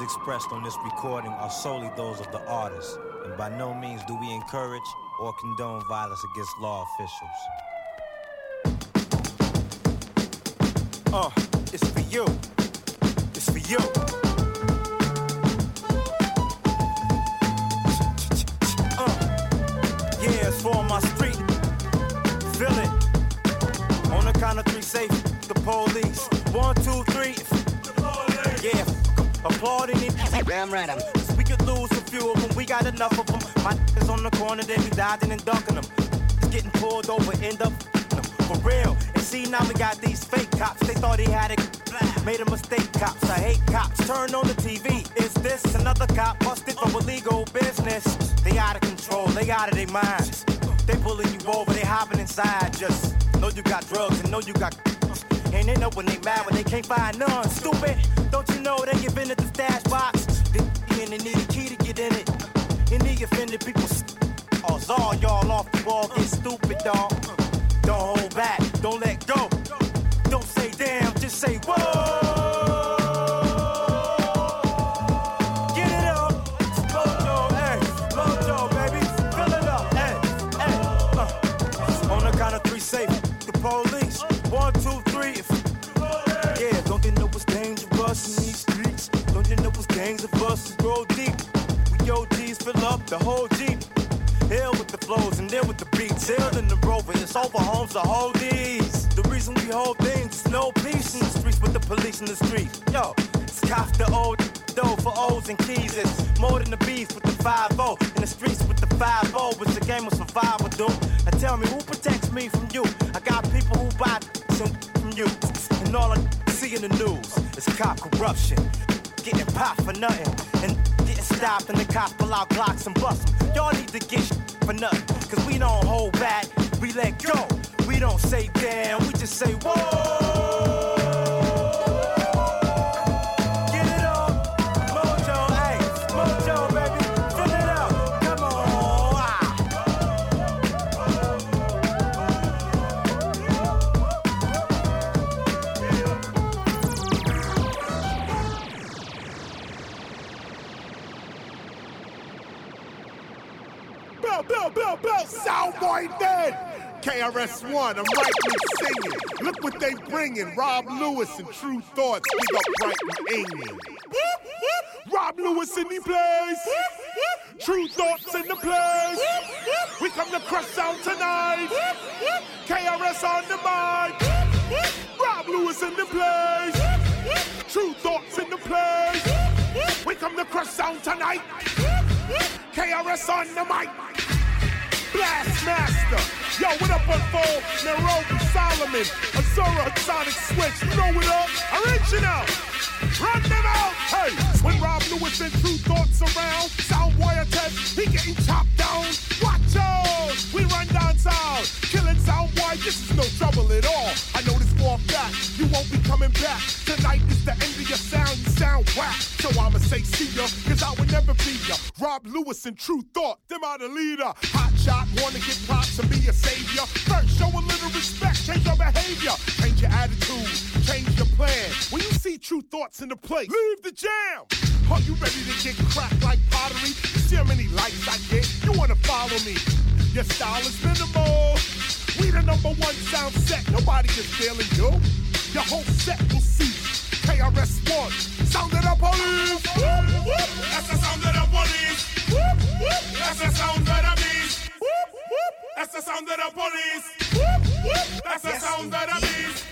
expressed on this recording are solely those of the artist, and by no means do we encourage or condone violence against law officials. Uh, it's for you. It's for you. Damn right I'm. We could lose a few of them, we got enough of them. My is on the corner, they be diving and dunking them. It's getting pulled over, end up them for real. And see, now we got these fake cops, they thought he had it. Made a mistake, cops. I hate cops. Turn on the TV. Is this another cop busted from illegal business? They out of control. They out of their minds. They pulling you over. They hopping inside. Just know you got drugs and know you got. And they know when they mad when they can't find none. Stupid. Don't you know they giving it the stash box? They and need a key to get in it. The offended people. Oh, all y'all off the wall. Get stupid, dog. The whole Jeep. Hill with the flows and then with the beats. Hill in the rover, it's over homes to hold these. The reason we hold things is no peace in the streets with the police in the streets. Yo, it's cops the old dough for O's and keys. It's more than the beef with the 5 In the streets with the 5 It's a game of survival, dude. Now tell me, who protects me from you? I got people who buy some from you. And all I see in the news is cop corruption. Getting popped for nothing. And stopped and the cops pull out blocks and bust. Y'all need to get for nothing. Cause we don't hold back, we let go. We don't say damn, we just say whoa. Bill, Bill, Bill, Bill, Soundboy dead. KRS-One, I'm rightly singing. Look what they bringing. Rob Luis and Tru Thoughts. Big up Brighton, England. Rob Luis in the place. Tru Thoughts in the place. We come to crush sound tonight. KRS on the mic. Rob Luis in the place. Tru Thoughts in the place. We come to crush sound tonight. KRS on the mic. Blast Master. Yo, what up on full? Nairobi, Solomon, Azura, Sonic Switch. You know what up? Original. Run them out. Hey, when Rob Luis and Tru Thoughts around, Sound Warrior he getting chopped down. Watch out. We run down sound. Killing Sound Boy, this is no trouble at all. I know this for a fact. You won't be coming back. Tonight is the end of your sound. You sound whack. So I'ma say see ya, cause I would never be ya. Rob Luis and Tru Thought, them are the leader. Hot shot, wanna get props and be a savior. First, show a little respect, change your behavior, change your attitude, change your plan. When you see Tru Thoughts in the place, leave the jam. Are you ready to get cracked like pottery? You see how many likes I get? You wanna follow me? Your style is minimal. We the number one sound set, nobody is feeling you. Your whole set will cease. KRS-One, sound of the police. That's the sound of the police. That's the sound of the beast. That's the sound of the police. That's the sound of the beast.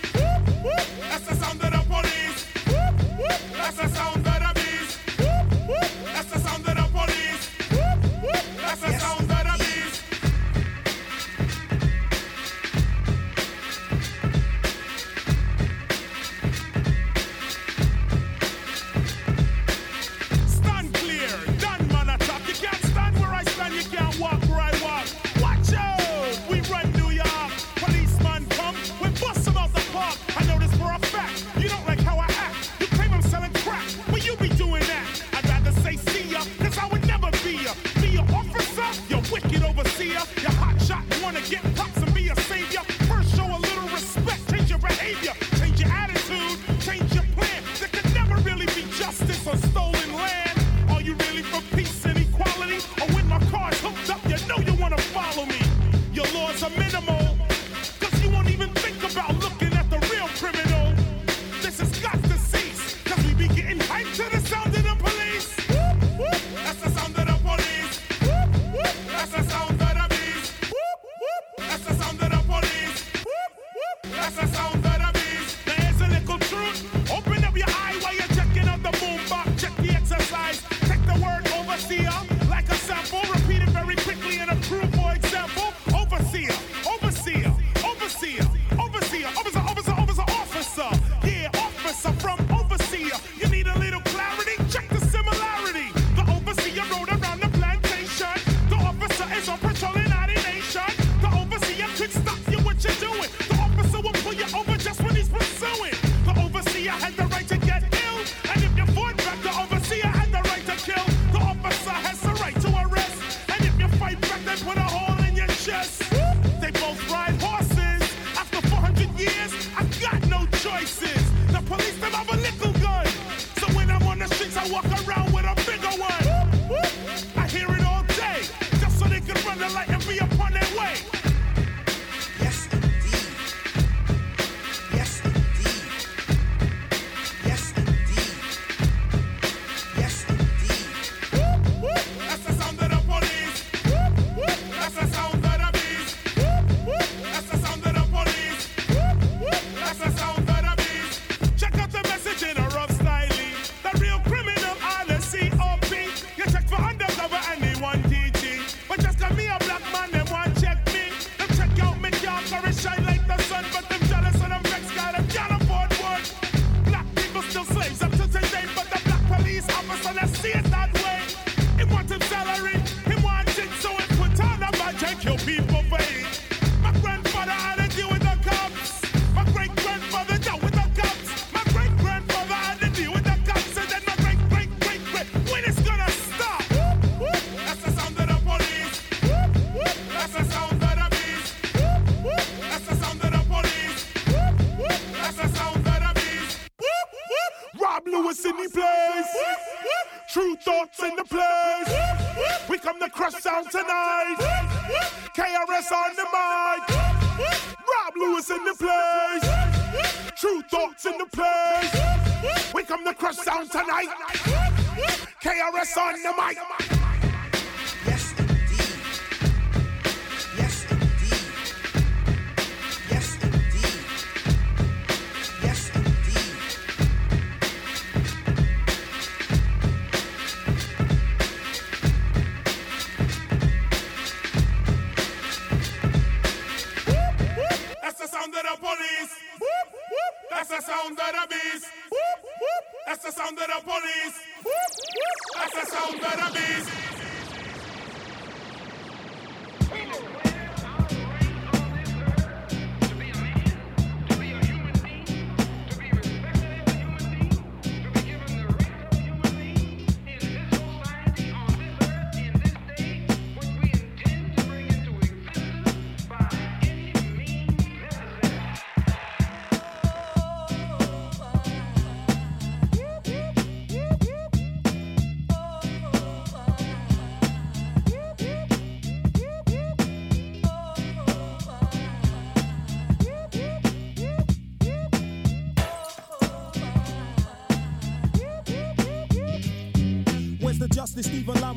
That's the sound of the police. That's the sound of the beast.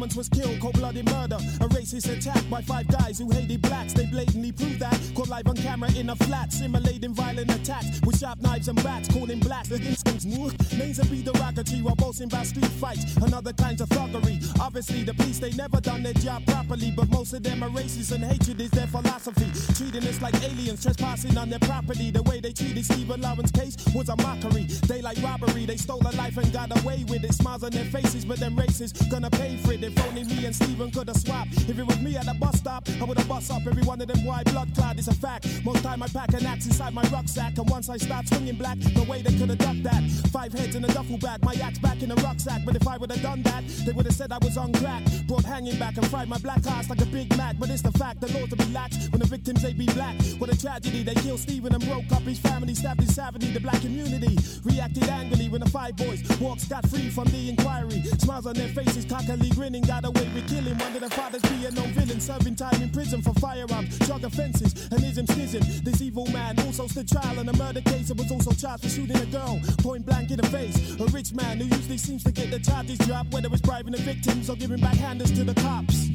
Was killed, cold-blooded murder. A racist attack by five guys who hated blacks. They blatantly proved that. Caught live on camera in a flat, simulating violent attacks with sharp knives and bats, calling blacks the instincts. Names that be derogatory while boasting about street fights and other kinds of thuggery. Obviously, the police they never done their job properly, but most of them are racist and hatred is their philosophy. Treating us like aliens, trespassing on their property. The way they treated Stephen Lawrence case was a mockery. They like robbery, they stole a life and got away with it. Smiles on their faces, but them racists gonna pay for it. If only me and Stephen could have swapped. If it was me at the bus stop, I would have bust up every one of them white blood clot. It's a fact. Most time I pack an axe inside my rucksack, and once I start swinging black, the way they could have ducked that. Five heads in a duffel bag, my axe back in the rucksack. But if I would have done that, they would have said I was on crack. Brought hanging back and fried my black ass like a Big Mac. But it's the fact, the laws to be when the victims they be black. What a tragedy, they killed Stephen and broke up his family, stabbed his savagely. The black community reacted angrily when the five boys walked scot free from the inquiry. Smiles on their faces, cockily grinning, got away with killing. Of the fathers be a known villain, serving time in prison for firearms, drug offenses, and ism schism. This evil man also stood trial in a murder case and was also charged for shooting a girl point blank in the face. A rich man who usually seems to get the charges dropped, whether it's bribing the victims or giving backhanders to the cops.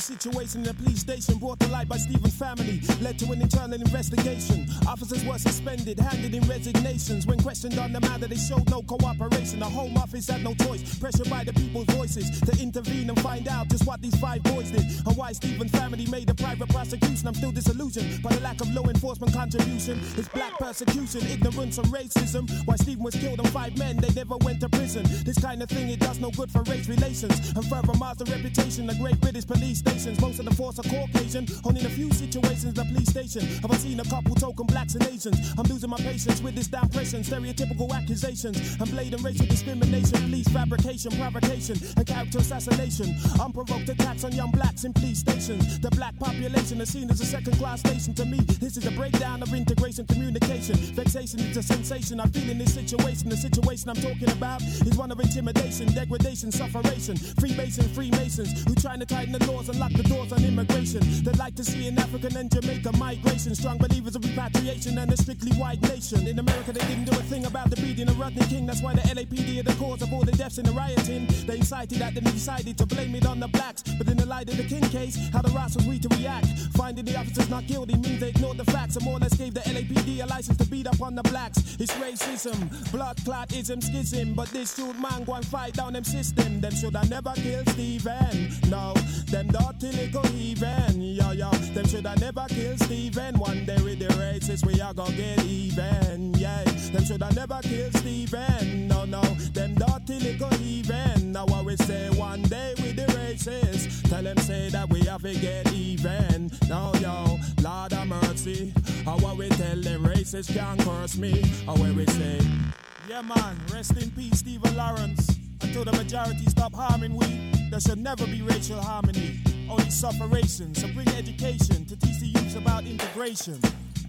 Situation in the police station brought to light by Stephen's family led to an internal investigation. Officers were suspended, handed in resignations. When questioned on the matter, they showed no cooperation. The Home Office had no choice, pressured by the people's voices to intervene and find out just what these five boys did and why Stephen's family made a private prosecution. I'm still disillusioned by the lack of law enforcement contribution. It's black persecution, ignorance, and racism. Why Stephen was killed and five men, they never went to prison. This kind of thing, it does no good for race relations. And further mars the reputation of great British police Most of the force are Caucasian. Only in a few situations, the police station. Have I seen a couple token blacks and Asians? I'm losing my patience with this down pressing, stereotypical accusations, and blatant racial discrimination, police fabrication, provocation, and character assassination. Unprovoked attacks on young blacks in police stations. The black population is seen as a second class nation to me. This is a breakdown of integration, communication. Vexation is a sensation. I feel in this situation. The situation I'm talking about is one of intimidation, degradation, sufferation. Freemason, Freemasons who trying to tighten the the laws and lock the doors on immigration. They'd like to see an African and Jamaica migration. Strong believers of repatriation and a strictly white nation. In America, they didn't do a thing about the beating of Rodney King. That's why the LAPD are the cause of all the deaths and the rioting. They incited that, then decided to blame it on the blacks. But in the light of the King case, how the rats was we to react? Finding the officers not guilty means they ignored the facts and more or less gave the LAPD a license to beat up on the blacks. It's racism, blood clotism, schism. But this shoot man go and fight down them system. Them should have never kill Stephen. No, them dirty little even. Yeah, yeah. Them should have never killed Stephen. One day with the racists, we are gonna get even. Yeah, them should have never killed Stephen. No, no, them dirty little even. Now what we say one day with the racists. Tell them say that we have to get even. No, yo, Lord of mercy. How what we tell them racists can't curse me. How what we say. Yeah, man, rest in peace, Stephen Lawrence. Until the majority stop harming we, there should never be racial harmony. Only sufferation, so bring education to teach the youth about integration.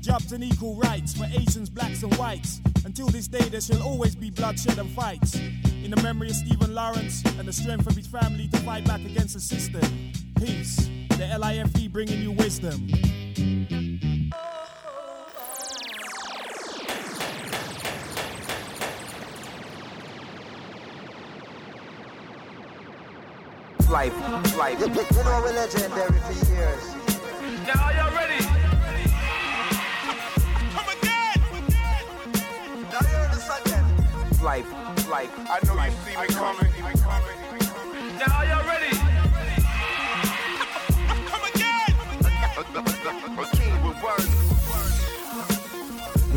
Jobs and equal rights for Asians, blacks, and whites. Until this day, there shall always be bloodshed and fights. In the memory of Stephen Lawrence and the strength of his family to fight back against the system. Peace. The LIFE bringing you wisdom. Life, life. You, you know we're legendary for years. Now are y'all ready? I've come again! Now, you're in the sunset. Life, life. I know you see me coming. Now are y'all ready? Come again!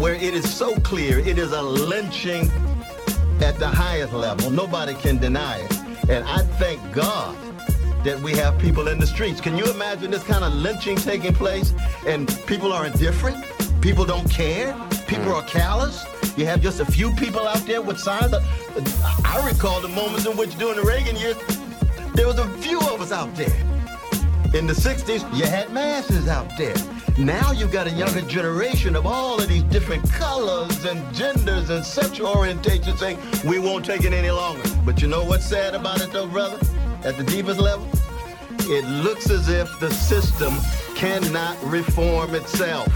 Where it is so clear it is a lynching at the highest level. Nobody can deny it. And I thank God that we have people in the streets. Can you imagine this kind of lynching taking place and people are indifferent? People don't care? People are callous? You have just a few people out there with signs. I recall the moments in which during the Reagan years, there was a few of us out there. In the 60s, you had masses out there. Now you've got a younger generation of all of these different colors and genders and sexual orientations saying, we won't take it any longer. But you know what's sad about it though, brother? At the deepest level? It looks as if the system cannot reform itself.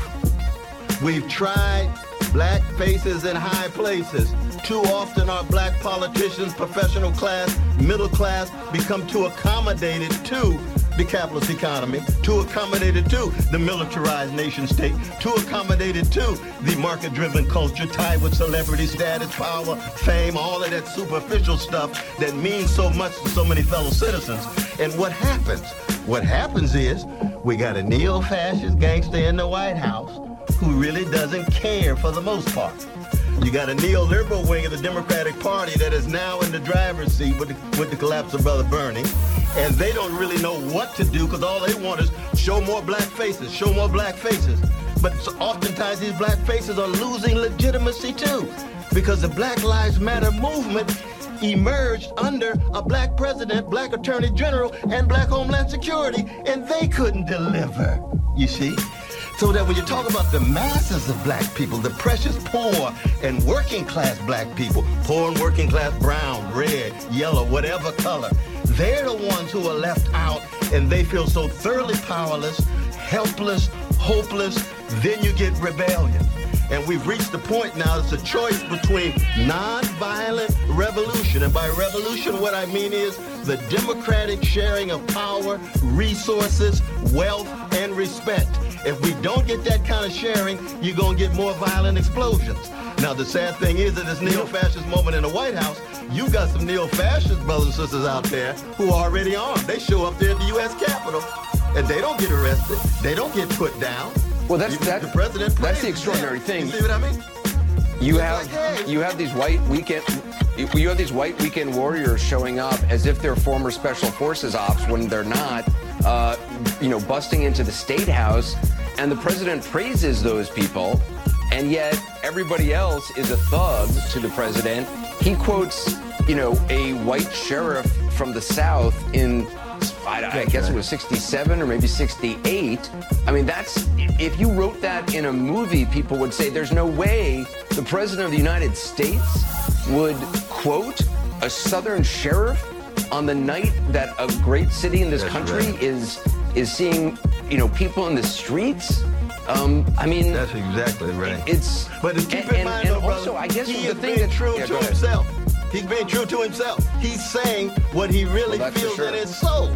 We've tried black faces in high places. Too often our black politicians, professional class, middle class, become too accommodated to the capitalist economy, too accommodated to the militarized nation state, too accommodated to the market-driven culture tied with celebrity status, power, fame, all of that superficial stuff that means so much to so many fellow citizens. And what happens? What happens is we got a neo-fascist gangster in the White House who really doesn't care for the most part. You got a neoliberal wing of the Democratic Party that is now in the driver's seat with the, with the collapse of Brother Bernie. And they don't really know what to do because all they want is show more black faces, show more black faces. But oftentimes these black faces are losing legitimacy too because the Black Lives Matter movement emerged under a black president, black attorney general, and black homeland security, and they couldn't deliver. You see? So that when you talk about the masses of black people, the precious poor and working class black people, poor and working class brown, red, yellow, whatever color, they're the ones who are left out and they feel so thoroughly powerless, helpless, hopeless, then you get rebellion. And we've reached the point now, it's a choice between nonviolent revolution. And by revolution, what I mean is the democratic sharing of power, resources, wealth, and respect. If we don't get that kind of sharing, you're going to get more violent explosions. Now, the sad thing is, at this neo-fascist moment in the White House, you got some neo-fascist brothers and sisters out there who are already armed. They show up there at the U.S. Capitol, and they don't get arrested. They don't get put down. Well, that's that, the president. That's the extraordinary thing. You see what I mean? You have you have these white weekend you have these white weekend warriors showing up as if they're former special forces ops when they're not. Uh, you know, busting into the state house, and the president praises those people, and yet everybody else is a thug to the president. He quotes, you know, a white sheriff from the South in I, I guess it was 67 or maybe 68. I mean, that's, if you wrote that in a movie, people would say there's no way the President of the United States would quote a Southern sheriff on the night that a great city in this country is is seeing you know people in the streets. Um, I mean, that's exactly right. It's But keep and, in mind, and though, also, brother, I guess he the thing being that true Yeah, to himself. ahead. He's being true to himself. He's saying what he really Well, feels sure. in his soul.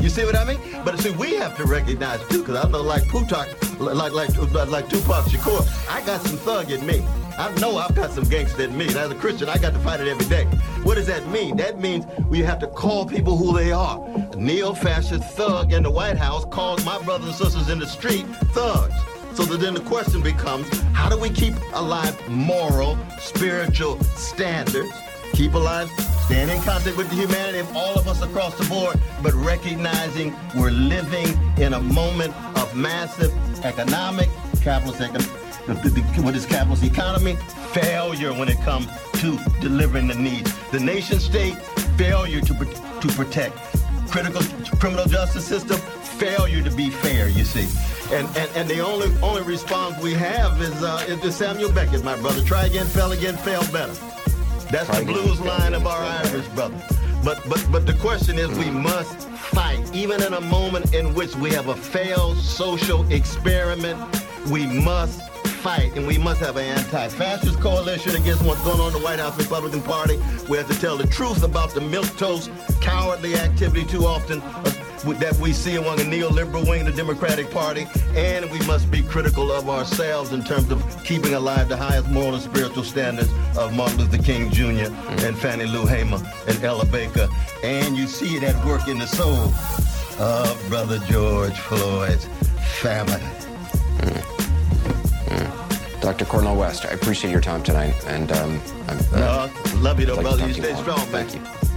You see what I mean? But see, we have to recognize too, because I know, like Putak, like like like, like Tupac Shakur, I got some thug in me. I know I've got some gangster in me. And as a Christian, I got to fight it every day. What does that mean? That means we have to call people who they are. A neo-fascist thug in the White House calls my brothers and sisters in the street thugs. So that then the question becomes, how do we keep alive moral, spiritual standards? Keep alive, staying in contact with the humanity of all of us across the board, but recognizing we're living in a moment of massive economic, capitalist what is capitalist economy? Failure when it comes to delivering the needs. The nation state, failure to, to protect. Critical criminal justice system, failure to be fair, you see. And, and, and the only only response we have is, uh, is Samuel Beckett, my brother. Try again, fail again, fail better. That's the blues line of our Irish brother. But but but the question is we must fight. Even in a moment in which we have a failed social experiment, we must fight and we must have an anti-fascist coalition against what's going on in the White House Republican Party. We have to tell the truth about the milquetoast, cowardly activity too often that we see among the neoliberal wing of the Democratic Party, and we must be critical of ourselves in terms of keeping alive the highest moral and spiritual standards of Martin Luther King Jr. Mm. and Fannie Lou Hamer and Ella Baker. And you see it at work in the soul of Brother George Floyd's family. Mm. Mm. Dr. Cornel West, I appreciate your time tonight, and um, I'm, No, love you though, like brother. You stay strong, Thank you.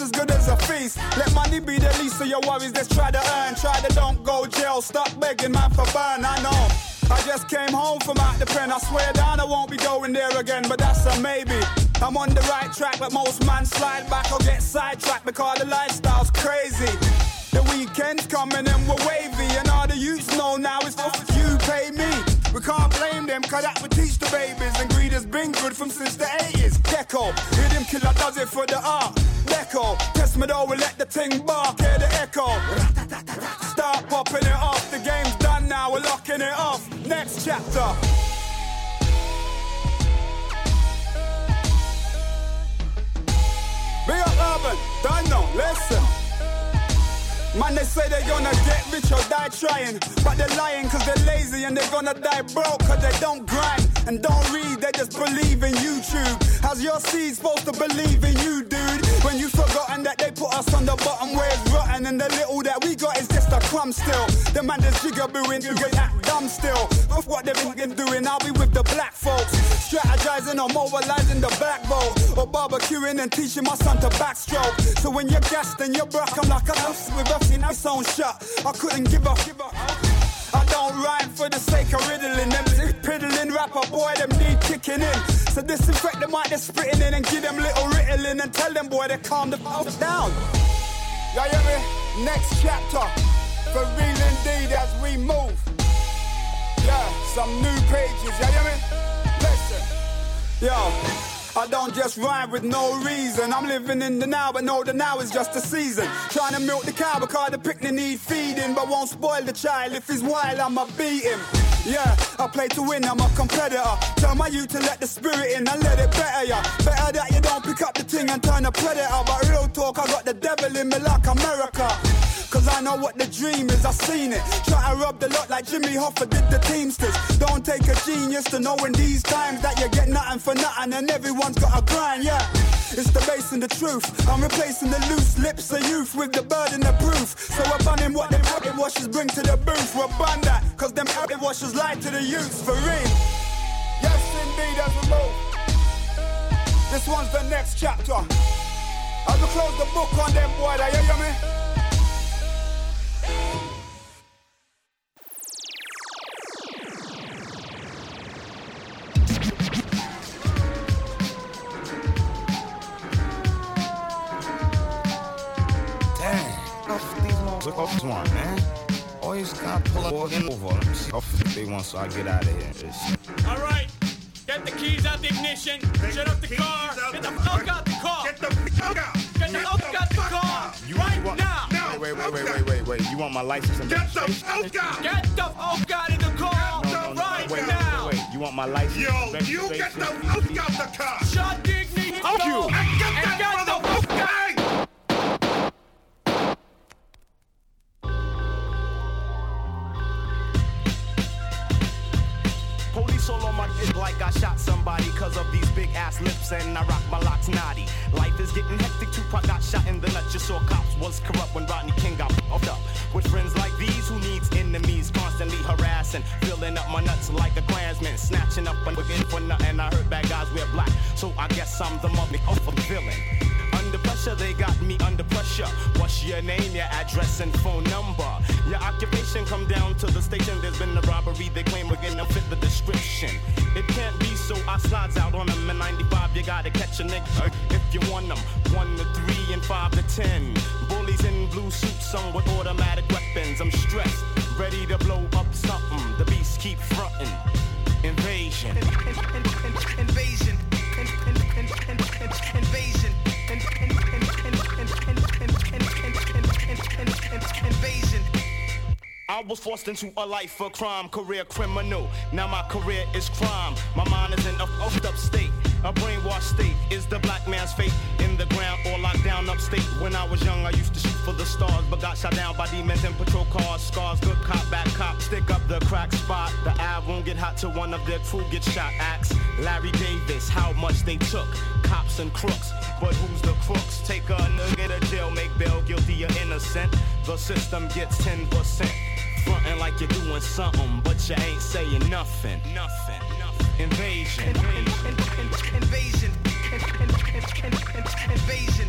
As good as a feast. Let money be the least of your worries. Let's try to earn. Try to don't go jail. Stop begging man for burn. I know. I just came home from out the pen. I swear down I won't be going there again, but that's a maybe. I'm on the right track, but most man slide back or get sidetracked because the lifestyle's crazy. The weekend's coming and we're wavy, and all the youths know now it's for you pay me. We can't blame them, cause that would teach the babies. And greed has been good from since the 80s. Deco, hear them killer does it for the art. Deco, test me though, we let the ting bark, hear the echo. Start popping it off, the game's done now, we're locking it off. Next chapter. Big up urban, don't know, listen. Man, they say they're gonna get rich or die trying. But they're lying cause they're lazy and they're gonna die broke cause they don't grind and don't read, they just believe in YouTube. How's your seed supposed to believe in you, dude? When you've forgotten that they put us on the bottom where it's rotten and the little that we got is just a crumb still. The man that's jigabooing to get that dumb still. Of what they've been doing, I'll be with the black folks. Strategizing or mobilizing the black vote. Or barbecuing and teaching my son to backstroke. So when you're gassed and you're broke, I'm like a house with a in its own shot. I couldn't give up. I don't rhyme for the sake of riddling them. Riddling rapper, boy, them need kicking in. So disinfect the mic, they're spitting in and give them little riddling and tell them, boy, they calm the f down. Y'all hear me? Next chapter, for real indeed as we move. Yeah, some new pages, y'all hear me? Listen, yo. I don't just rhyme with no reason. I'm living in the now, but no, the now is just a season. Trying to milk the cow because the picnic need feeding, but won't spoil the child. If he's wild, I'ma beat him. Yeah, I play to win, I'm a competitor. Tell my youth to let the spirit in and let it better ya. Better that you don't pick up the thing and turn a predator. But real talk, I got the devil in me like America. Cause I know what the dream is, I've seen it. Try to rub the lot like Jimmy Hoffa did the Teamsters. Don't take a genius to know in these times that you get nothing for nothing and everyone's got a grind, yeah. It's the bass and the truth. I'm replacing the loose lips of youth with the burden of proof. So we're banning what them habit washers bring to the booth. We're ban that, cause them habit washers lie to the youth for real. Yes, indeed, as we move. This one's the next chapter. As we close the book on them, boy, you hear me? Damn. Off motherfuckers want, man. Always gotta pull up over them. How they want, so I get out of here. It's- All right, get the keys out the ignition. Shut up the car. Get the fuck out the car. Get the fuck out. Get the fuck out the car. You, right want, now. Wait, wait, wait, wait, wait, wait, wait. You want my license and Get the fuck out. Get the fuck out of the car. No, no, no, right wait, now. wait, wait. You want my license? Yo, you get the fuck out the car. Shut the ignition. Fuck you. And get that on my dick like I shot somebody cause of these big ass lips and I rock my locks naughty. Life is getting hectic, Tupac got shot in the nuts. You saw cops was corrupt when Rodney King got offed up. With friends like these, who needs enemies? Constantly harassing, filling up my nuts like a clansman, snatching up and looking for nothing. I heard bad guys wear black, so I guess I'm the mummy of a villain. Under pressure, they got me under pressure. What's your name, your address, and phone number? Your occupation come down to the station. There's been a robbery, they claim we're gonna fit the description. It can't be so I slides out on them in 95. You gotta catch a nigga if you want them. One to three and five to ten. Bullies in blue suits, some with automatic weapons. I'm stressed, ready to blow up something. The beast keep fronting. Invasion. Invasion. I was forced into a life of crime, career criminal. Now my career is crime. My mind is in a fucked up state. A brainwashed state is the black man's fate. In the ground or locked down upstate. When I was young, I used to shoot for the stars, but got shot down by demons in patrol cars. Scars, good cop, bad cop. Stick up the crack spot. The eye won't get hot till one of their crew gets shot. Axe Larry Davis, how much they took. Cops and crooks, but who's the crooks? Take a nigga to jail, make bail guilty or innocent. The system gets 10%. Frontin' like you're doing something, but you ain't saying nothing. Nothing. Invasion. Invasion. Invasion. Invasion.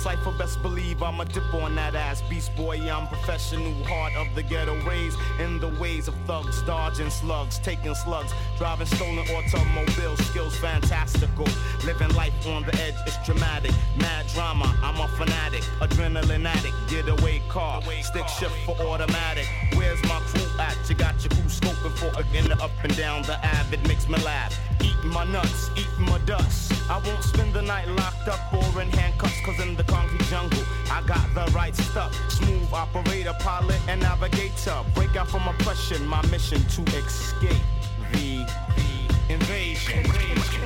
Cipher, best believe I'm a dip on that ass. Beast boy, I'm professional, heart of the ghetto raised in the ways of thugs, dodging slugs, taking slugs, driving stolen automobile skills, fantastical. Living life on the edge is dramatic, mad drama. I'm a fanatic, adrenaline addict, getaway car, stick shift for automatic. Where's my crew at? You got your crew scoping for again up and down the ave. It makes me laugh. Eating my nuts, eating my dust. I won't spend the night locked up or in handcuffs, cause in the concrete jungle, I got the right stuff. Smooth operator, pilot, and navigator. Break out from oppression, my mission to escape the, the invasion. Invasion.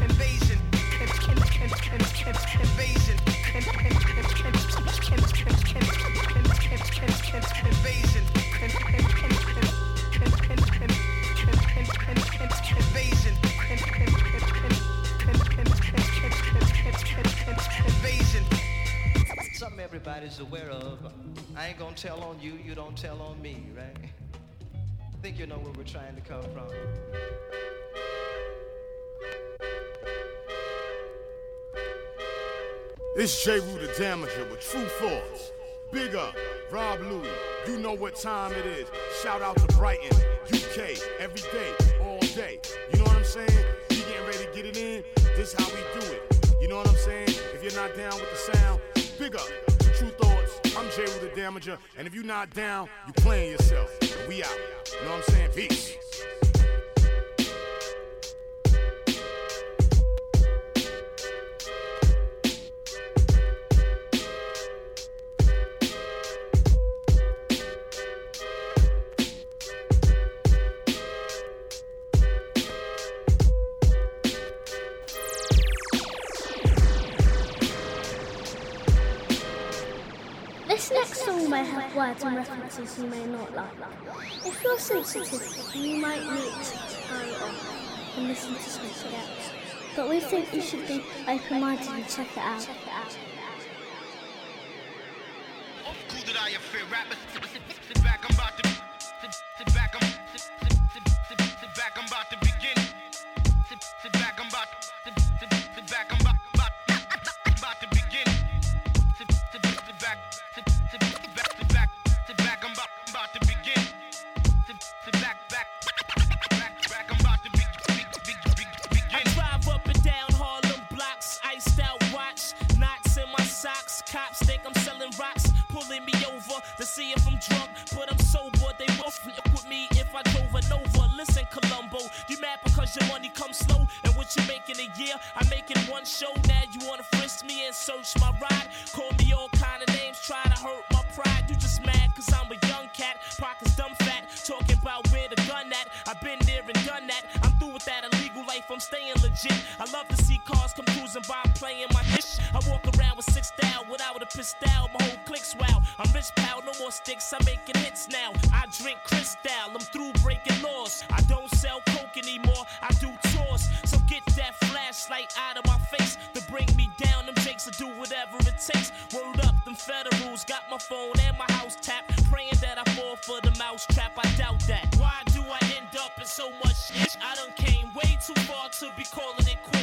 Invasion. Invasion. everybody's aware of. I ain't gonna tell on you, you don't tell on me, right? I think you know where we're trying to come from. It's Jeru the Damaja with Tru Thoughts, Big up, Rob Luis. You know what time it is. Shout out to Brighton, UK, every day, all day. You know what I'm saying? We getting ready to get it in. This how we do it. You know what I'm saying? If you're not down with the sound, big up. With the Damaja. And if you not down, you playing yourself. We out. You know what I'm saying? Peace. words and references you may not like. If you're sensitive, you might need to turn off and listen to something else. But we think you should be open-minded and check it out. Cool that I fit rappers. Sit back, I'm about to hits now. I drink Cristal, I'm through breaking laws. I don't sell coke anymore, I do tours. So get that flashlight out of my face to bring me down. Them jakes to do whatever it takes. World up, them federals got my phone and my house tapped. Praying that I fall for the mouse trap. I doubt that. Why do I end up in so much shit? I done came way too far to be calling it quits.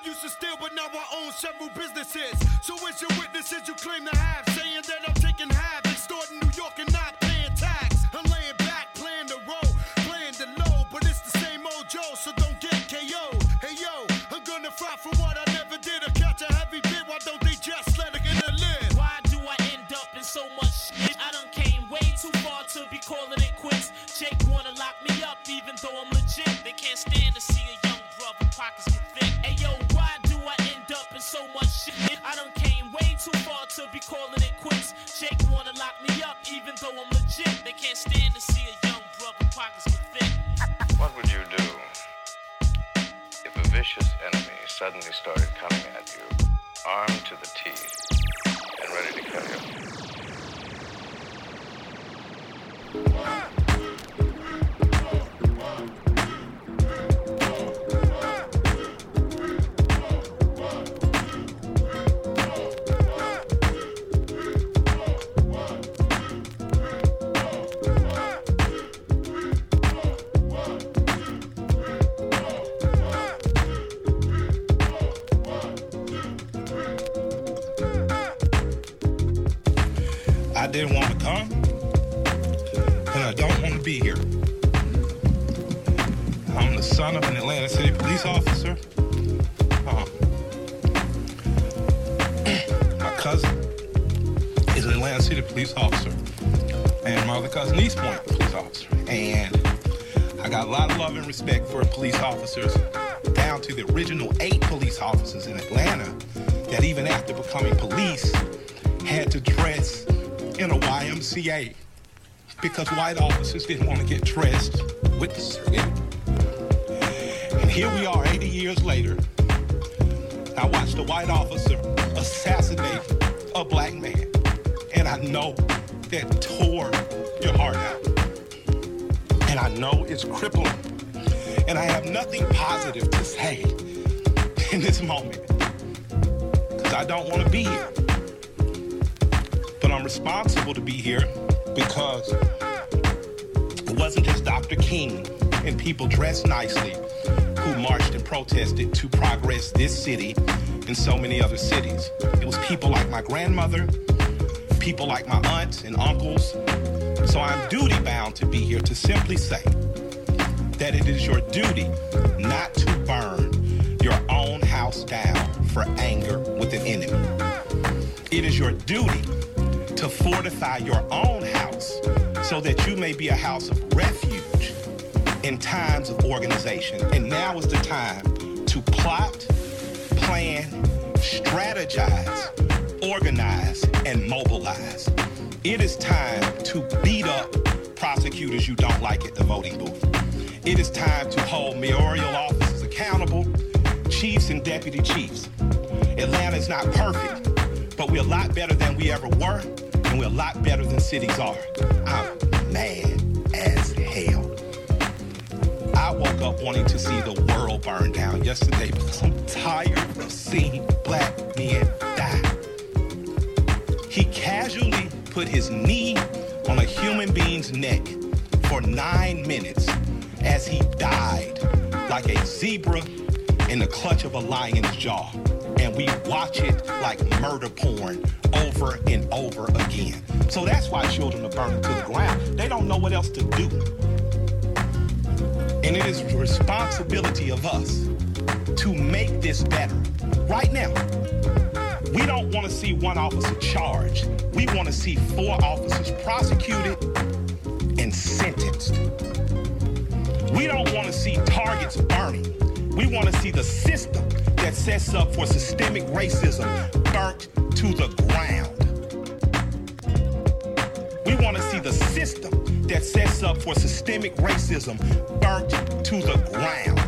I used to steal, but now I own several businesses. So, as your witnesses, you claim to have because white officers didn't want to get dressed with the. And here we are 80 years later. I watched a white officer assassinate a black man. And I know that tore your heart out. And I know it's crippling. And I have nothing positive to say in this moment. Because I don't want to be here. But I'm responsible to be here because it wasn't just Dr. King and people dressed nicely who marched and protested to progress this city and so many other cities. It was people like my grandmother, people like my aunts and uncles. So I'm duty bound to be here to simply say that it is your duty not to burn your own house down for anger with an enemy. It is your duty to fortify your own house so that you may be a house of refuge in times of organization. And now is the time to plot, plan, strategize, organize, and mobilize. It is time to beat up prosecutors you don't like at the voting booth. It is time to hold mayoral officers accountable, chiefs and deputy chiefs. Atlanta is not perfect, but we're a lot better than we ever were, we're a lot better than cities are. I'm mad as hell. I woke up wanting to see the world burn down yesterday because I'm tired of seeing black men die. He casually put his knee on a human being's neck for nine minutes as he died like a zebra in the clutch of a lion's jaw. And we watch it like murder porn over and over again. So that's why children are burning to the ground. They don't know what else to do. And it is the responsibility of us to make this better right now. We don't want to see one officer charged. We want to see four officers prosecuted and sentenced. We don't want to see targets burning. We want to see the system that sets up for systemic racism burnt to the ground. We want to see the system that sets up for systemic racism burnt to the ground.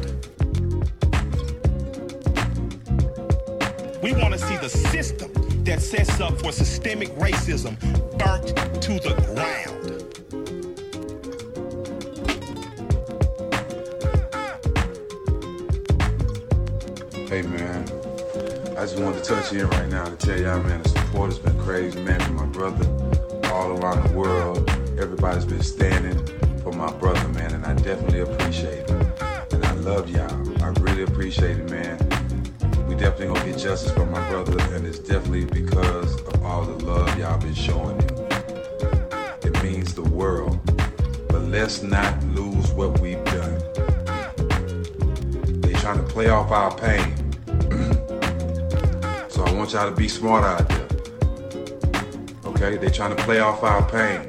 We want to see the system that sets up for systemic racism burnt to the ground. Hey man, I just wanted to touch in right now to tell y'all, man, the support has been crazy, man, for my brother all around the world. Everybody's been standing for my brother, man, and I definitely appreciate it. And I love y'all. I really appreciate it, man. We definitely gonna get justice for my brother, and it's definitely because of all the love y'all been showing him. It means the world. But let's not lose what we've done. They trying to play off our pain. Want y'all to be smart out there. Okay? They're trying to play off our pain.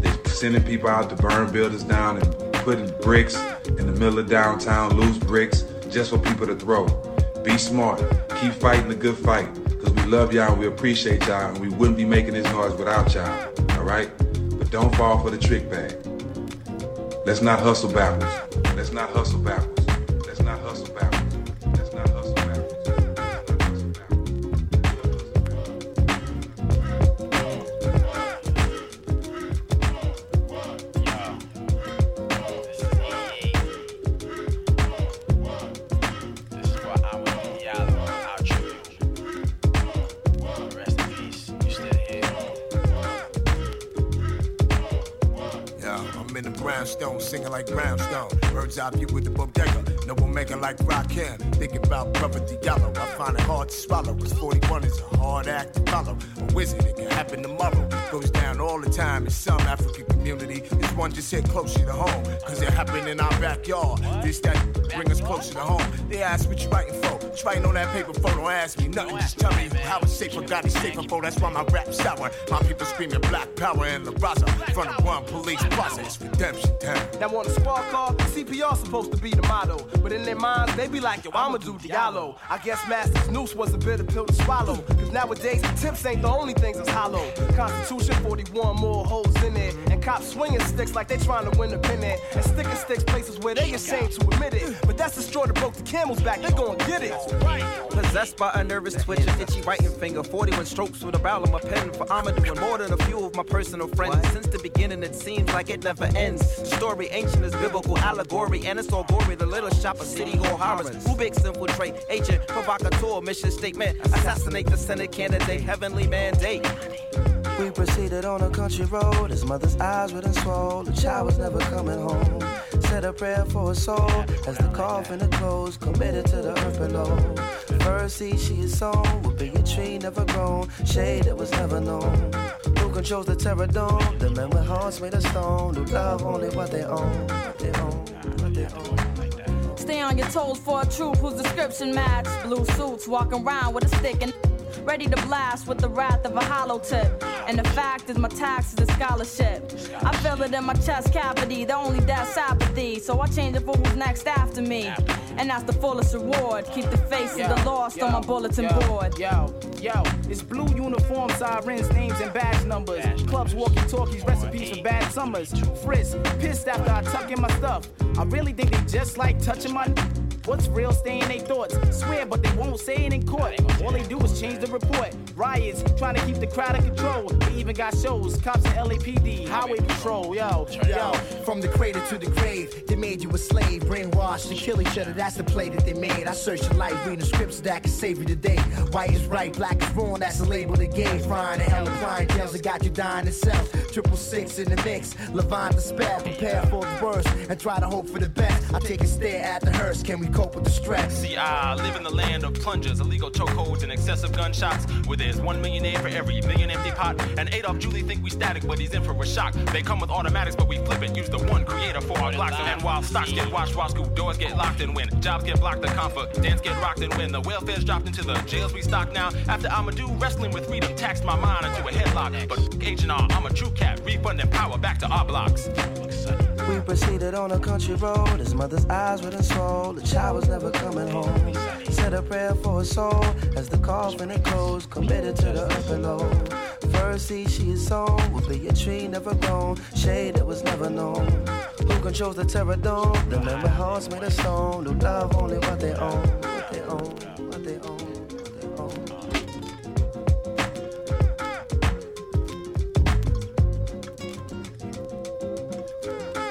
They're sending people out to burn buildings down and putting bricks in the middle of downtown, loose bricks, just for people to throw. Be smart. Keep fighting the good fight. Because we love y'all and we appreciate y'all and we wouldn't be making this noise without y'all. Alright? But don't fall for the trick bag. Let's not hustle backwards. Let's not hustle backwards. Eye view with the bodega. No one making like Rakim. Thinking about brother Diallo. I find it hard to swallow. Cause 41 is a hard act to follow. A wizard, it can happen tomorrow. Goes down all the time in some African community. This one just hit closer to home. Cause it happened in our backyard. This that bring us closer to home. They ask what you writing for. Writing on that paper for? Don't ask me nothing. Just tell me how it's safer. Got it safer for. That's why my rap sour. My people screaming black power and La Raza. Front of one police process. Redemption time. Now on the spark car, CPR supposed to be the motto. But in their minds, they be like, yo, I'ma do Diallo. I guess Master's noose was a bitter pill to swallow. Cause nowadays, tips ain't the only things that's hollow. Constitution 41 more holes in it. And cops swinging sticks like they trying to win the pennant. And sticking sticks places where they ashamed to admit it. But that's the straw that broke the camel's back. They gon' get it. Possessed by a nervous twitch and itchy writing finger. 41 strokes with a barrel of my pen. For I'm doing more than a few of my personal friends. Since the beginning, it seems like it never ends. Story ancient as biblical allegory, and it's all gory. The little shop of city hall horrors. Rubik's infiltrate, agent, provocateur, mission statement. Assassinate the Senate candidate, heavenly mandate. We proceeded on a country road. His mother's eyes were swollen. The child was never coming home. Said a prayer for his soul as the coffin closed. Committed to the earth below. First seed she is sown will be a tree never grown. Shade that was never known. Who controls the terror dome? The men with hearts made of stone. Who love only what they own. What they own. What they own. Stay on your toes for a troop whose description match. Blue suits walking around with a stick and ready to blast with the wrath of a hollow tip. And the fact is, my tax is a scholarship. I feel it in my chest cavity, the only death's apathy. So I change it for who's next after me. And that's the fullest reward. Keep the faces of the lost on my bulletin yo, board. Yo, yo, it's blue uniform sirens, names and badge numbers. Clubs, walkie talkies, recipes for bad summers. Frisk, pissed after I tuck in my stuff. I really think they just like touching my. What's real? Stay in their thoughts. Swear, but they won't say it in court. All they do is change the report. Riots, trying to keep the crowd in control. They even got shows. Cops and LAPD, highway patrol. Yo, Yo, from the cradle to the grave, they made you a slave, brainwashed to kill each other. That's the play that they made. I search your life, reading scripts that can save you today. White is right, black is wrong. That's the label they gave. Frying and hell applying jails that got you dying itself. Triple six in the mix, Levine the spell. Prepare for the worst and try to hope for the best. I take a stare at the hearse. Can we cope with the stress? See, I live in the land of plungers, illegal chokeholds, and excessive gunshots. Where there's one millionaire for every million empty pot. And Adolf Julie think we static, but he's in for a shock. They come with automatics, but we flip it. Use the one creator for our blocks. And while stocks get washed, while school doors get locked, and when jobs get blocked, the comfort dance get rocked, and when the welfare's dropped into the jails we stock now. After Amadou wrestling with freedom, taxed my mind into a headlock. But Agent R, I'm a true cat, refunding power back to our blocks. We proceeded on a country road. His mother's eyes were swollen. The child was never coming home. Said a prayer for his soul as the coffin had closed. Committed to the earth below. First seed she is sown will be a tree never grown. Shade that was never known. Who controls the terror dome? The memory hearts made of stone. Who love only. What they own. What they own.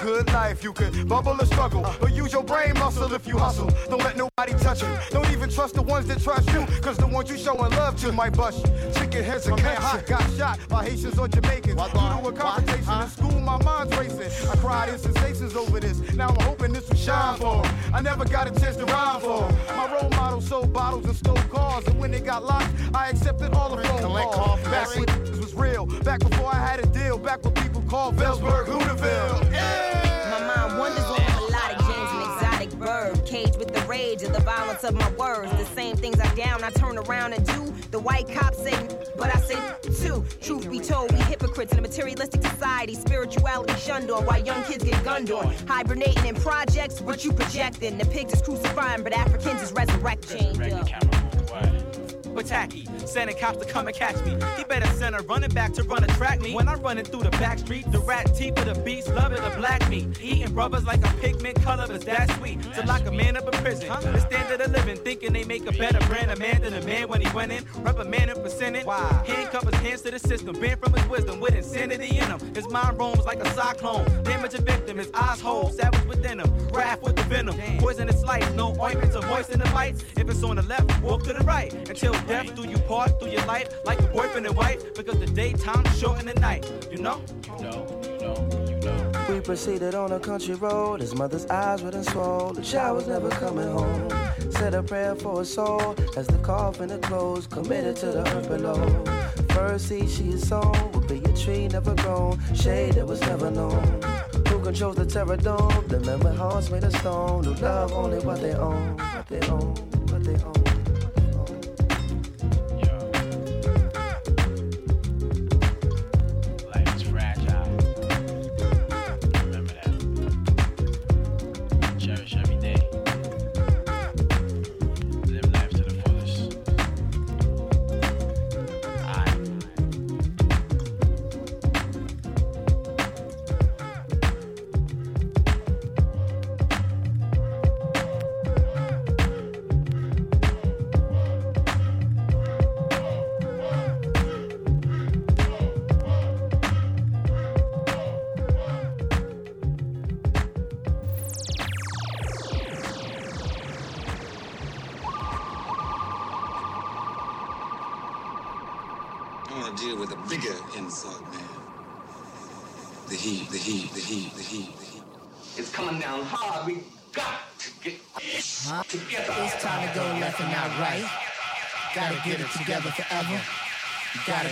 Good life, you can bubble or struggle, but use your brain muscle if you hustle. Don't let nobody touch you. Don't even trust the ones that trust you, cause the ones you showing love to might bust you. Chicken heads and man hot got shot by Haitians or Jamaicans. Due to a confrontation in school, my mind's racing. I cried in sensations over this. Now I'm hoping this will shine for 'em. I never got a chance to rhyme for 'em. My role model sold bottles and stole cars, and when they got locked, I accepted all the phone calls. Back was real, back before I had a deal, back when people called Velsburg Hooterville. My mind wanders on melodic James, an exotic verb. Caged with the rage of the violence of my words. The same things I down, I turn around and do. The white cops say, but I say too. Truth be told, we hypocrites in a materialistic society. Spirituality shunned on while young kids get gunned on. Hibernating in projects, what you projecting? The pigs is crucifying, but Africans is resurrecting. But tacky. Sending cops to come and catch me. He better send a running back to run a track me. When I'm running through the back street, the rat teeth of the beast, loving the black meat. Eating brothers like a pigment color is that sweet. To lock a man up in prison. The standard of living, thinking they make a better brand of man than a man when he went in. Reprimanding for sinning. Why? Handcuff his hands to the system, banned from his wisdom with insanity in him. His mind roams like a cyclone. Damage a victim, his eyes hold, savage within him. Wrath with the venom. Poisonous light, no ointments ointment to moisten the bites. If it's on the left, walk to the right. Until death do you part through your life like a boyfriend and wife. Because the daytime is short in the night. You know? You know, you know, you know. We proceeded on a country road. His mother's eyes were then swollen. The child was never coming home. Said a prayer for his soul as the coffin had closed. Committed to the earth below. First seed she is sown will be a tree never grown. Shade that was never known. Who controls the terror dome? The memory hearts made of stone. Who love only what they own. What they own. What they own.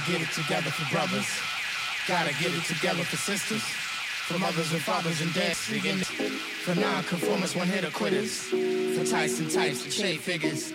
Get it together for brothers. Gotta get it together for sisters. For mothers and fathers and dads. For non-conformists, one hitter quitters. For Tyson types and shade figures.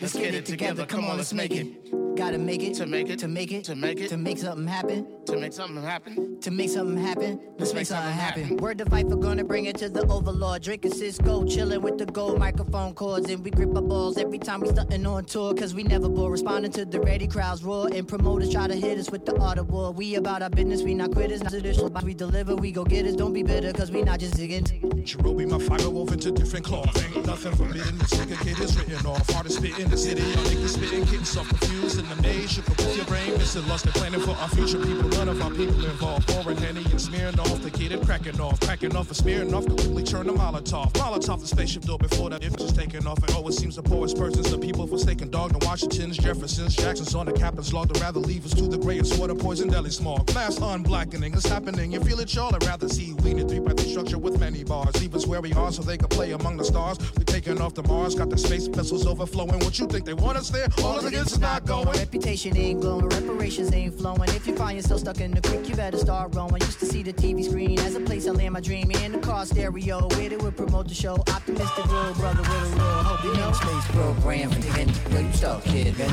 Let's get it together. Come on, let's make it. Gotta make it to make it to make it to make it to make something happen to make something happen to make something happen. Let's make something happen. Word to fight for gonna bring it to the overlord. Drinking Cisco, chilling with the gold microphone cords. And we grip our balls every time we stuntin' on tour. Cause we never bore. Responding to the ready crowds roar. And promoters try to hit us with the art of war. We about our business, we not quitters. Not traditional, we deliver, we go get us. Don't be bitter, cause we not just zigging. Cherobi, my fiber woven into different cloth. Ain't nothing forbidden. This nigga kid is written off. Hardest spit in the city. Y'all niggas spitting, getting so confused the maze. Shook up with your brain, missing lost and planning for our future people. None of our people involved. Pouring Henny and smearing off the kid and cracking off. Cracking off and smearing off. completely turn the Molotov. Molotov the spaceship door before that. If just taking off. And it seems the poorest persons. The people forsaken dog. The Washingtons, Jeffersons, Jacksons on the captain's log. They'd rather leave us to the grayest water poison deli smog. Mass unblackening it's happening. You feel it, y'all? I'd rather see we in a three by three structure with many bars. Leave us where we are so they can play among the stars. We're taking off to Mars. Got the space vessels overflowing. What you think they want us there? All of this is not going. Reputation ain't glowing, reparations ain't flowing. If you find yourself stuck in the creek, you better start rowing. Used to see the TV screen as a place I land my dream in the car stereo. Where they would promote the show. Optimistic real brother with a real hope. You know, space program for nigga. Yo, you stuck, kid, man.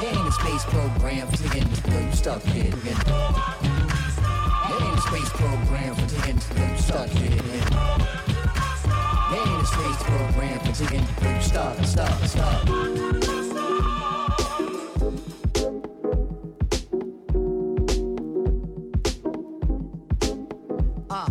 There ain't a space program for nigga. Yo, you stuck, kid, man. There ain't a space program for nigga. Yo, you stuck, kid, program for. Yo, you. Uh,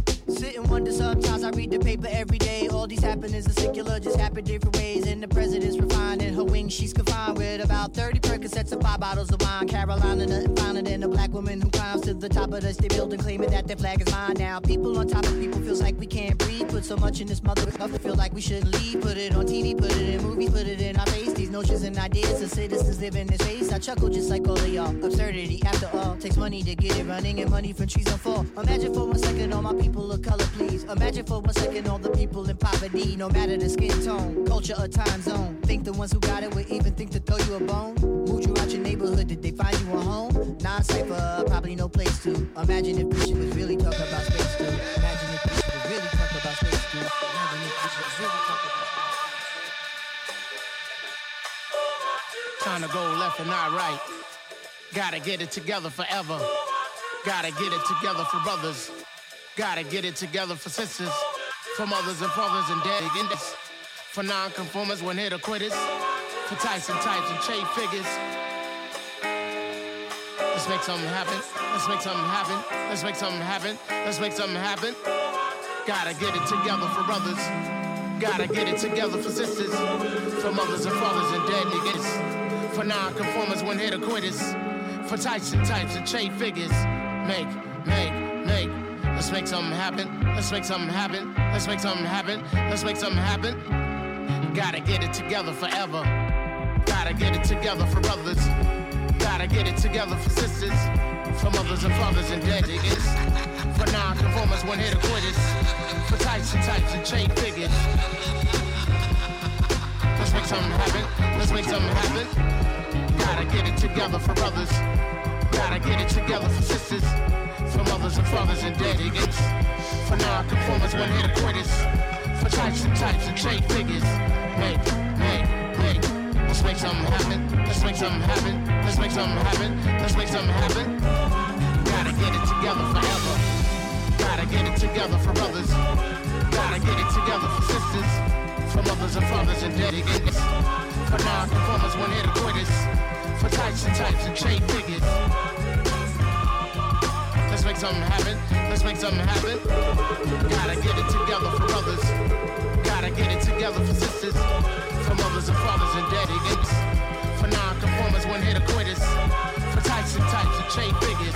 wonder sometimes I read the paper every day. All these happenings are secular, just happen different ways. And the president's refined in her wings, she's confined with about 30 Percocets and five bottles of wine. Carolina, nothing finer than a black woman who climbs to the top of the state building, claiming that their flag is mine. Now, people on top of people feels like we can't. Put so much in this mother, feel like we shouldn't leave. Put it on TV, put it in movies, put it in our face. These notions and ideas of citizens live in this space. I chuckle just like all of y'all. Absurdity, after all, takes money to get it running, and money from trees on fall. Imagine for one second all my people of color, please. Imagine for one second all the people in poverty, no matter the skin tone, culture, or time zone. Think the ones who got it would even think to throw you a bone? Moved you out your neighborhood, did they find you a home? Non cipher, probably no place to. Imagine if Bishop was really talking about space too. Imagine Trying to go left and not right. Gotta get it together forever. Gotta get it together for brothers. Gotta get it together for sisters. For mothers and fathers and dead this. For non-conformers, one hitter quitters. For Tyson types and trade figures. Let's make something happen. Let's make something happen. Let's make something happen. Let's make something happen. Gotta get it together for brothers. Gotta get it together for sisters. For mothers and fathers and dead niggas. For non-conformers, one hitter quitters. For types and types and trade figures. Make, make, make. Let's make something happen. Let's make something happen. Let's make something happen. Let's make something happen. Gotta get it together forever. Gotta get it together for brothers. Gotta get it together for sisters. For mothers and fathers and dead niggas. For non-conformers, one hitter quitters. For types and types and chain figures. Let's make something happen. Let's make something happen. Gotta get it together for brothers. Gotta get it together for sisters. For mothers and fathers and dead niggas. For non-conformers, one hitter quitters. For types and types and chain figures. Make, make. Let's make something happen. Let's make something happen. Let's make something happen. Let's make something happen. Gotta get it together forever. Gotta get it together for brothers. Gotta get it together for sisters. For mothers and fathers and niggas. For non-conformers, one hitter quitters. For types and types and chain figures. Let's make something happen. Let's make something happen. Gotta get it together for brothers. Gotta get it together for sisters. Mothers and fathers and dead niggas. For non-conformers, one hitter quitters. For types and types and chain figures.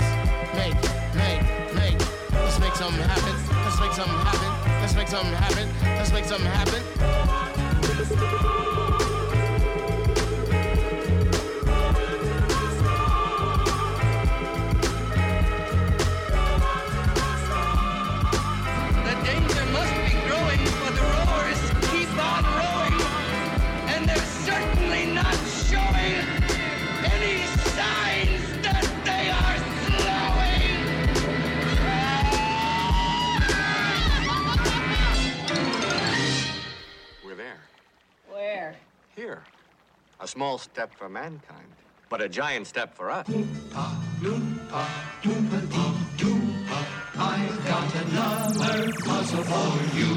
Make, make, make. Let's make something happen. Let's make something happen. Let's make something happen. Let's make something happen. Small step for mankind, but a giant step for us. I've got another puzzle for you.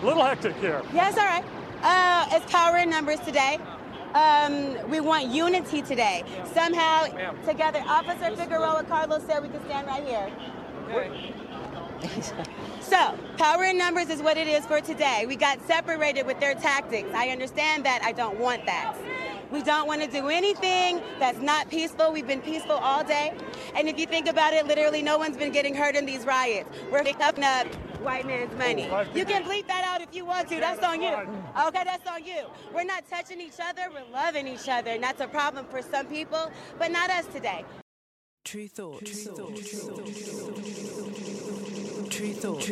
A little hectic here. Yes, all right. Uh, it's power in numbers today. Um, we want unity today. Somehow, together, Officer Figueroa Carlos said we can stand right here. So, power in numbers is what it is for today. We got separated with their tactics. I understand that. I don't want that. We don't want to do anything that's not peaceful. We've been peaceful all day. And if you think about it, literally no one's been getting hurt in these riots. We're picking up white man's money. You can bleep that out if you want to. That's on you. Okay, that's on you. We're not touching each other. We're loving each other. And that's a problem for some people, but not us today. Tru Thought. Tru Thought. Tru Thought. Tru Thought. Tru Thought. Tru Thought.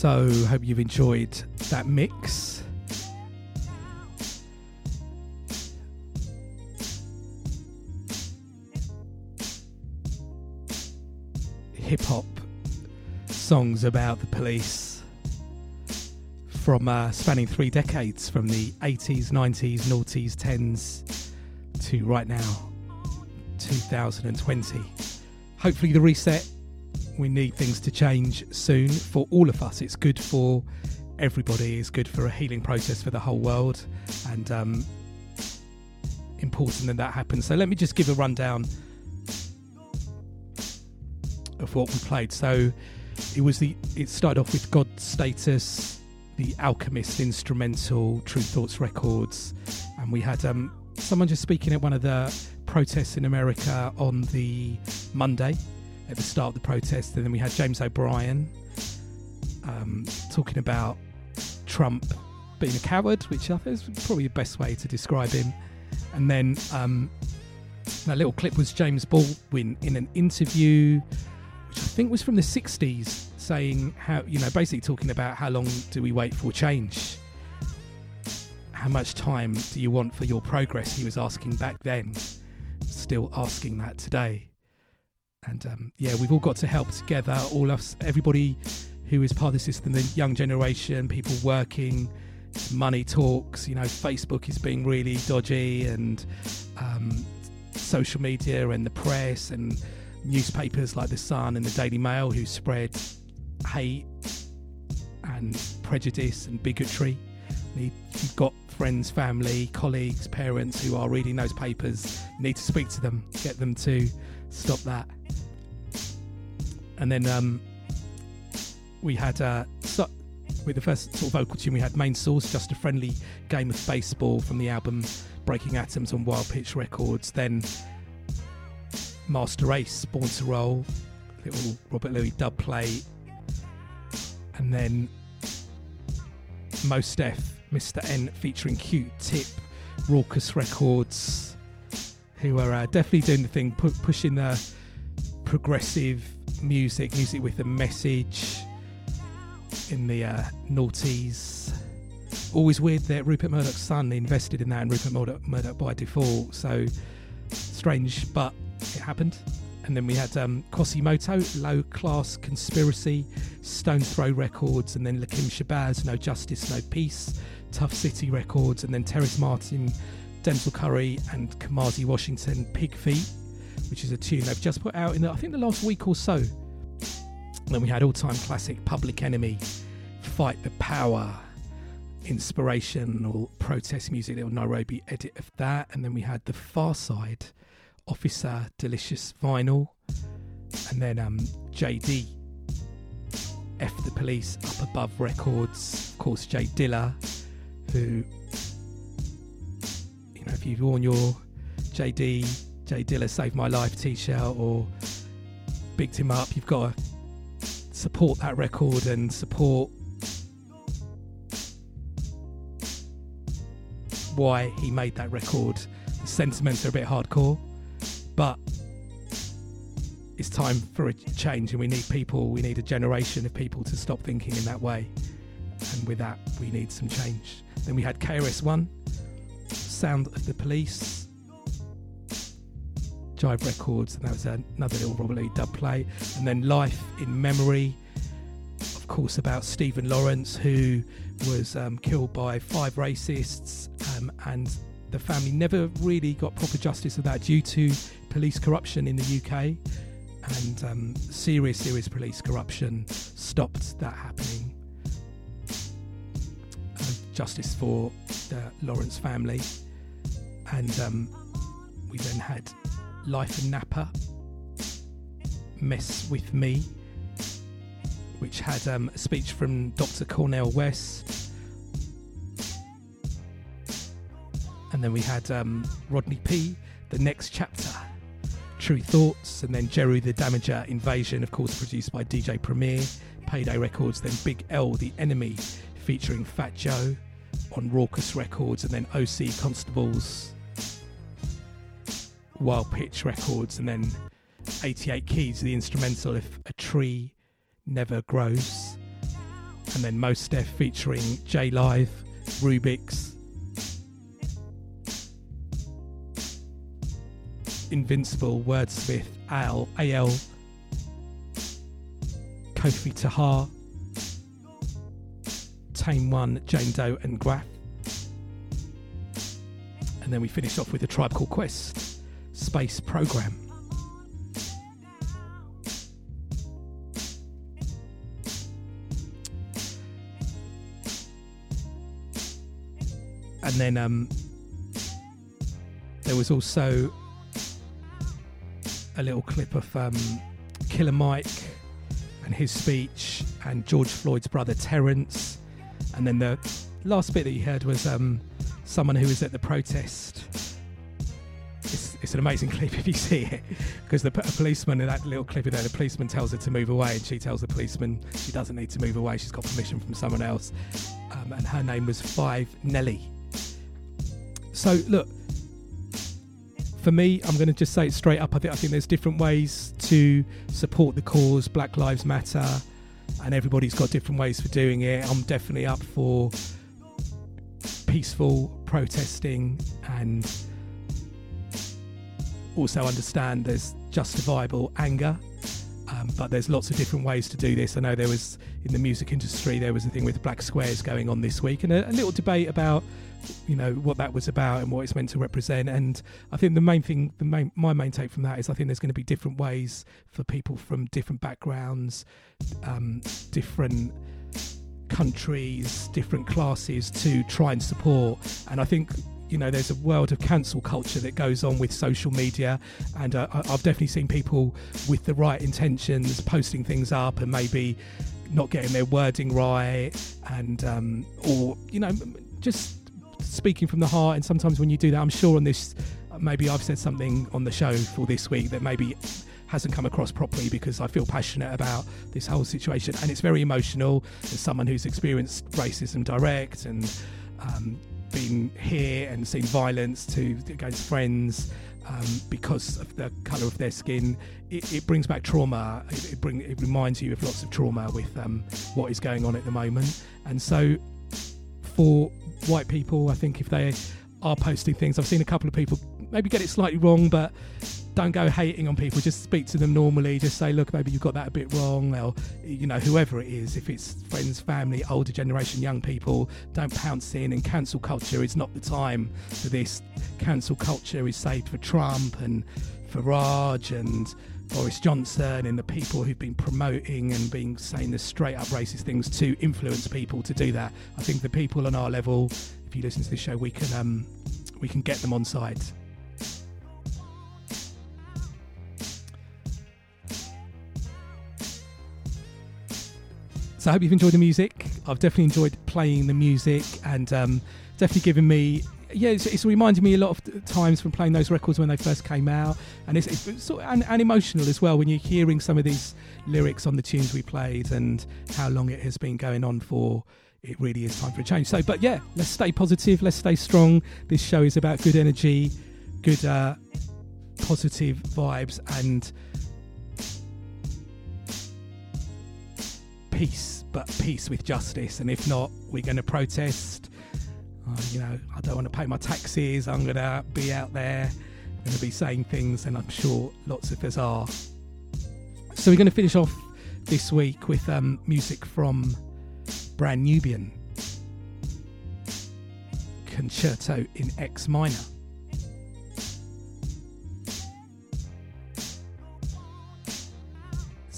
So, hope you've enjoyed that mix. Hip hop songs about the police from uh, spanning three decades from the 80s, 90s, noughties, 10s to right now, 2020. Hopefully, the reset we need things to change soon for all of us. It's good for everybody. It's good for a healing process for the whole world, and um, important that that happens. So let me just give a rundown of what we played. So it was the it started off with God Status, the Alchemist instrumental, Tru Thoughts Records, and we had um, someone just speaking at one of the protests in America on the Monday at the start of the protest, and then we had James O'Brien um, talking about Trump being a coward, which I think is probably the best way to describe him. And then um, that little clip was James Baldwin in an interview, which I think was from the 60s, saying how, you know, basically talking about how long do we wait for change? How much time do you want for your progress? He was asking back then, still asking that today and um, yeah, we've all got to help together. All us, everybody who is part of the system, the young generation, people working, money talks. You know, Facebook is being really dodgy, and um, social media and the press and newspapers like the Sun and the Daily Mail who spread hate and prejudice and bigotry. You've got friends, family, colleagues, parents who are reading those papers. You need to speak to them, get them to stop that. And then um, we had uh, so, with the first sort of vocal tune, we had Main Source, just a friendly game of baseball from the album Breaking Atoms on Wild Pitch Records. Then Masta Ace, Born to Roll, little Robert Luis dub play, and then Mos Def, Mr. N featuring Q Tip, Rawkus Records, who are uh, definitely doing the thing, pu- pushing the progressive music, music with a message in the uh, noughties. Always weird that Rupert Murdoch's son invested in that and Rupert Murdoch, Murdoch by default. So strange, but it happened. And then we had um, Quasimoto, Low Class Conspiracy, Stones Throw Records, and then Lakim Shabazz, No Justice, No Peace, Tuff City Records, and then Terrace Martin, Denzel Curry, and Kamasi Washington, Pig Feet which is a tune they've just put out in the, I think the last week or so. then we had all-time classic Public Enemy, Fight the Power, inspirational protest music, little Nairobi edit of that, and then we had the Pharcyde, Officer Delicious Vinyl, and then um, JD, F the Police, Up Above Records, of course J Dilla, who, you know, if you've worn your JD J Dilla Saved My Life t shirt or bigged him up, you've got to support that record and support why he made that record. The sentiments are a bit hardcore, but it's time for a change, and we need people. We need a generation of people to stop thinking in that way, and with that, we need some change. Then we had KRS One, Sound of the Police, Jive Records, and that was another little Robert Luis dub play, and then Life in Memory, of course, about Stephen Lawrence, who was um, killed by five racists, um, and the family never really got proper justice of that due to police corruption in the UK. And um, serious, serious police corruption stopped that happening. Uh, justice for the Lawrence family. And um, we then had Life in Napa, Mess with Me, which had um, a speech from Dr. Cornel West. And then we had um, Rodney P, The Next Chapter, Tru Thoughts, and then Jeru the Damaja Invasion, of course, produced by DJ Premier, Payday Records, then Big L, The Enemy, featuring Fat Joe on Rawkus Records, and then OC Constables, Wild Pitch Records, and then 88 Keys, the instrumental If a Tree Never Grows, and then Mos Def featuring J Live, Rawkus, Invincible, Wordsmith, Al, AL, Kofi Tahar, Tame One, Jane Doe, and Graf. And then we finish off with a Tribe Called Quest Space Program. And then um, there was also a little clip of um, Killer Mike and his speech, and George Floyd's brother Terence. And then the last bit that you heard was um, someone who was at the protest. It's, it's an amazing clip if you see it, because the a policeman in that little clip there, the policeman tells her to move away, and she tells the policeman she doesn't need to move away. She's got permission from someone else, um, and her name was Five Nelly. So look, for me, I'm going to just say it straight up. I think I think there's different ways to support the cause. Black Lives Matter, and everybody's got different ways for doing it. I'm definitely up for peaceful protesting and also understand there's justifiable anger. Um, but there's lots of different ways to do this. I know there was in the music industry there was a thing with black squares going on this week, and a, a little debate about you know what that was about and what it's meant to represent. And I think the main thing, the main my main take from that is I think there's going to be different ways for people from different backgrounds, um, different countries, different classes to try and support. And I think you know there's a world of cancel culture that goes on with social media. And uh, i've definitely seen people with the right intentions posting things up and maybe not getting their wording right and um, or you know just speaking from the heart. And sometimes when you do that i'm sure on this maybe i've said something on the show for this week that maybe hasn't come across properly because I feel passionate about this whole situation. And it's very emotional as someone who's experienced racism direct and um, been here and seen violence to against friends um, because of the colour of their skin. It, it brings back trauma. It, it bring it reminds you of lots of trauma with um, what is going on at the moment. And so, for white people, I think if they are posting things, I've seen a couple of people maybe get it slightly wrong, but don't go hating on people. Just speak to them normally. Just say, look, maybe you've got that a bit wrong. Or, you know, whoever it is, if it's friends, family, older generation, young people, don't pounce in. And cancel culture is not the time for this. Cancel culture is saved for Trump and Farage and Boris Johnson and the people who've been promoting and being saying the straight up racist things to influence people to do that. I think the people on our level, if you listen to this show, we can um, we can get them on side. So I hope you've enjoyed the music. I've definitely enjoyed playing the music and um, definitely given me. Yeah, it's, it's reminded me a lot of times from playing those records when they first came out, and it's, it's sort of, and, and emotional as well when you're hearing some of these lyrics on the tunes we played and how long it has been going on for. it really is time for a change. So, but yeah, let's stay positive, let's stay strong. This show is about good energy, good uh, positive vibes, and peace, but peace with justice. And if not, we're going to protest. Uh, you know, I don't want to pay my taxes. I'm going to be out there, going to be saying things, and I'm sure lots of us are. So we're going to finish off this week with um, music from Brand Nubian Concerto in X minor.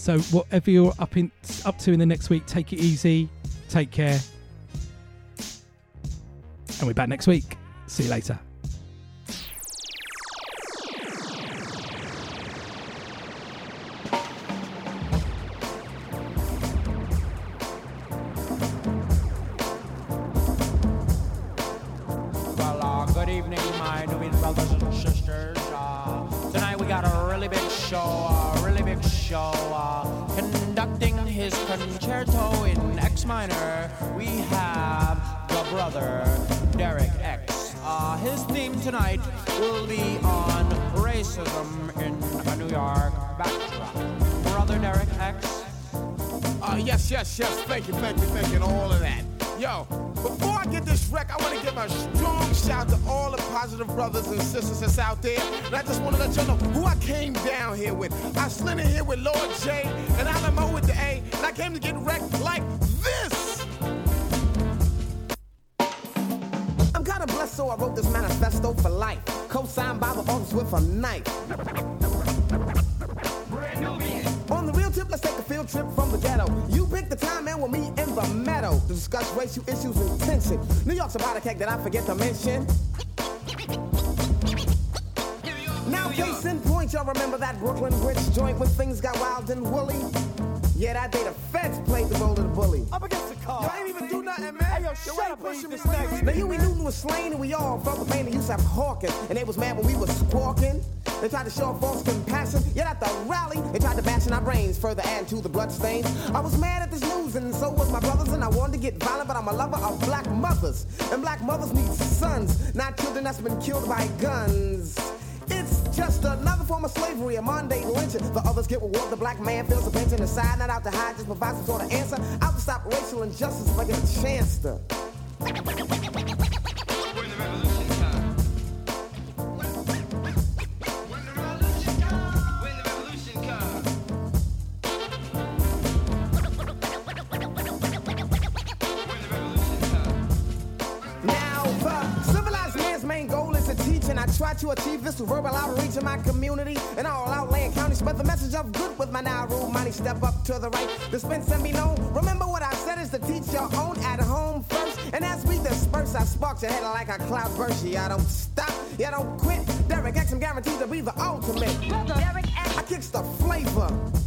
So whatever you're up in up to in the next week, take it easy, take care, and we're back next week. See you later. Uh, yes, yes, yes. Thank you, thank you, thank you, and all of that. Yo, before I get this wreck, I want to give a strong shout to all the positive brothers and sisters that's out there. And I just want to let you know who I came down here with. I slid in here with Lord J and Alamo with the A, and I came to get wrecked like this. I'm kinda blessed, so I wrote this manifesto for life. Co-signed by the office with a knife. Field trip from the ghetto. You pick the time and we'll meet in the meadow to discuss racial issues and tension. New York's a powder keg that I forget to mention. Now, case in point, y'all remember that Brooklyn Bridge joint when things got wild and woolly? Yeah, that day the feds played the role of the bully. Up against the car. Y'all ain't even nothing, man. Hey, yo, shut up, pushing me next. Now Huey Newton was slain and we all felt the pain they used to have hawking. And they was mad when we was squawking. They tried to show false compassion, yet at the rally, they tried to bash in our brains, further adding to the bloodstains. I was mad at this news, and so was my brothers, and I wanted to get violent, but I'm a lover of black mothers. And black mothers need sons, not children that's been killed by guns. Just another form of slavery, a Monday lynching. The others get reward, the black man feels the pinch and decide not out to hide, just provide some sort of answer. To stop racial injustice if I get a chance to. To achieve this verbal outreach in my community and all outland counties. Spread the message of good with my now rule money. Step up to the right, dispense and be known. Remember what I said is to teach your own at home first. And as we disperse, I sparks your head like a cloud burst. Yeah, I don't stop, yeah, don't quit. Derek X, I'm guaranteed to be the ultimate. Brother, Derek X, I kicks the flavor.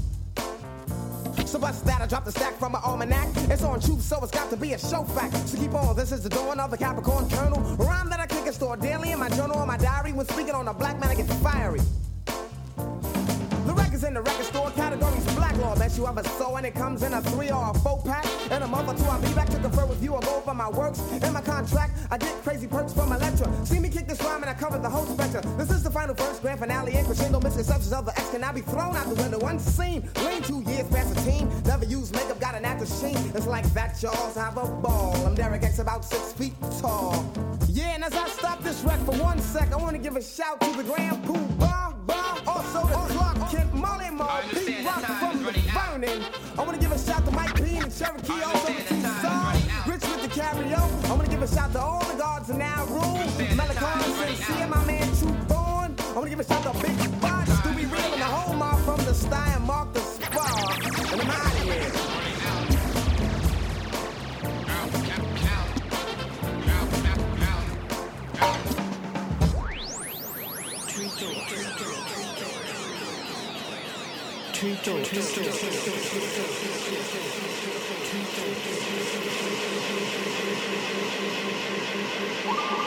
So bust that, I drop the stack from my almanac. It's on truth, so it's got to be a show fact. So keep on, this is the dawn of the Capricorn Colonel. Rhyme that I click and store daily in my journal or my diary. When speaking on a black man, I get fiery. Records in the record store categories black law that you ever saw, and it comes in a three or a four pack. In a month or two, I'll be back to confer with you or go over my works and my contract. I get crazy perks from Elektra. See me kick this rhyme and I cover the whole spectrum. This is the final verse, grand finale, and crescendo. Misconceptions of the X can now be thrown out the window unseen. Lean two years past a team, never use makeup, got an actor sheen. It's like that, y'all's have a ball. I'm Derek X, about six feet tall. Yeah, and as I stop this wreck for one sec, I want to give a shout to the Grand Poo Bar Bar, also the Clark Kent Molly Mall, Pete Rock from the Burning. I want to give a shout to Mike P and Cherokee, also the Tucson, Rich with the Carrio. I want to give a shout to all the guards in our room, Melicon, Sincere, my man True Born. I want to give a shout to Big Thank you.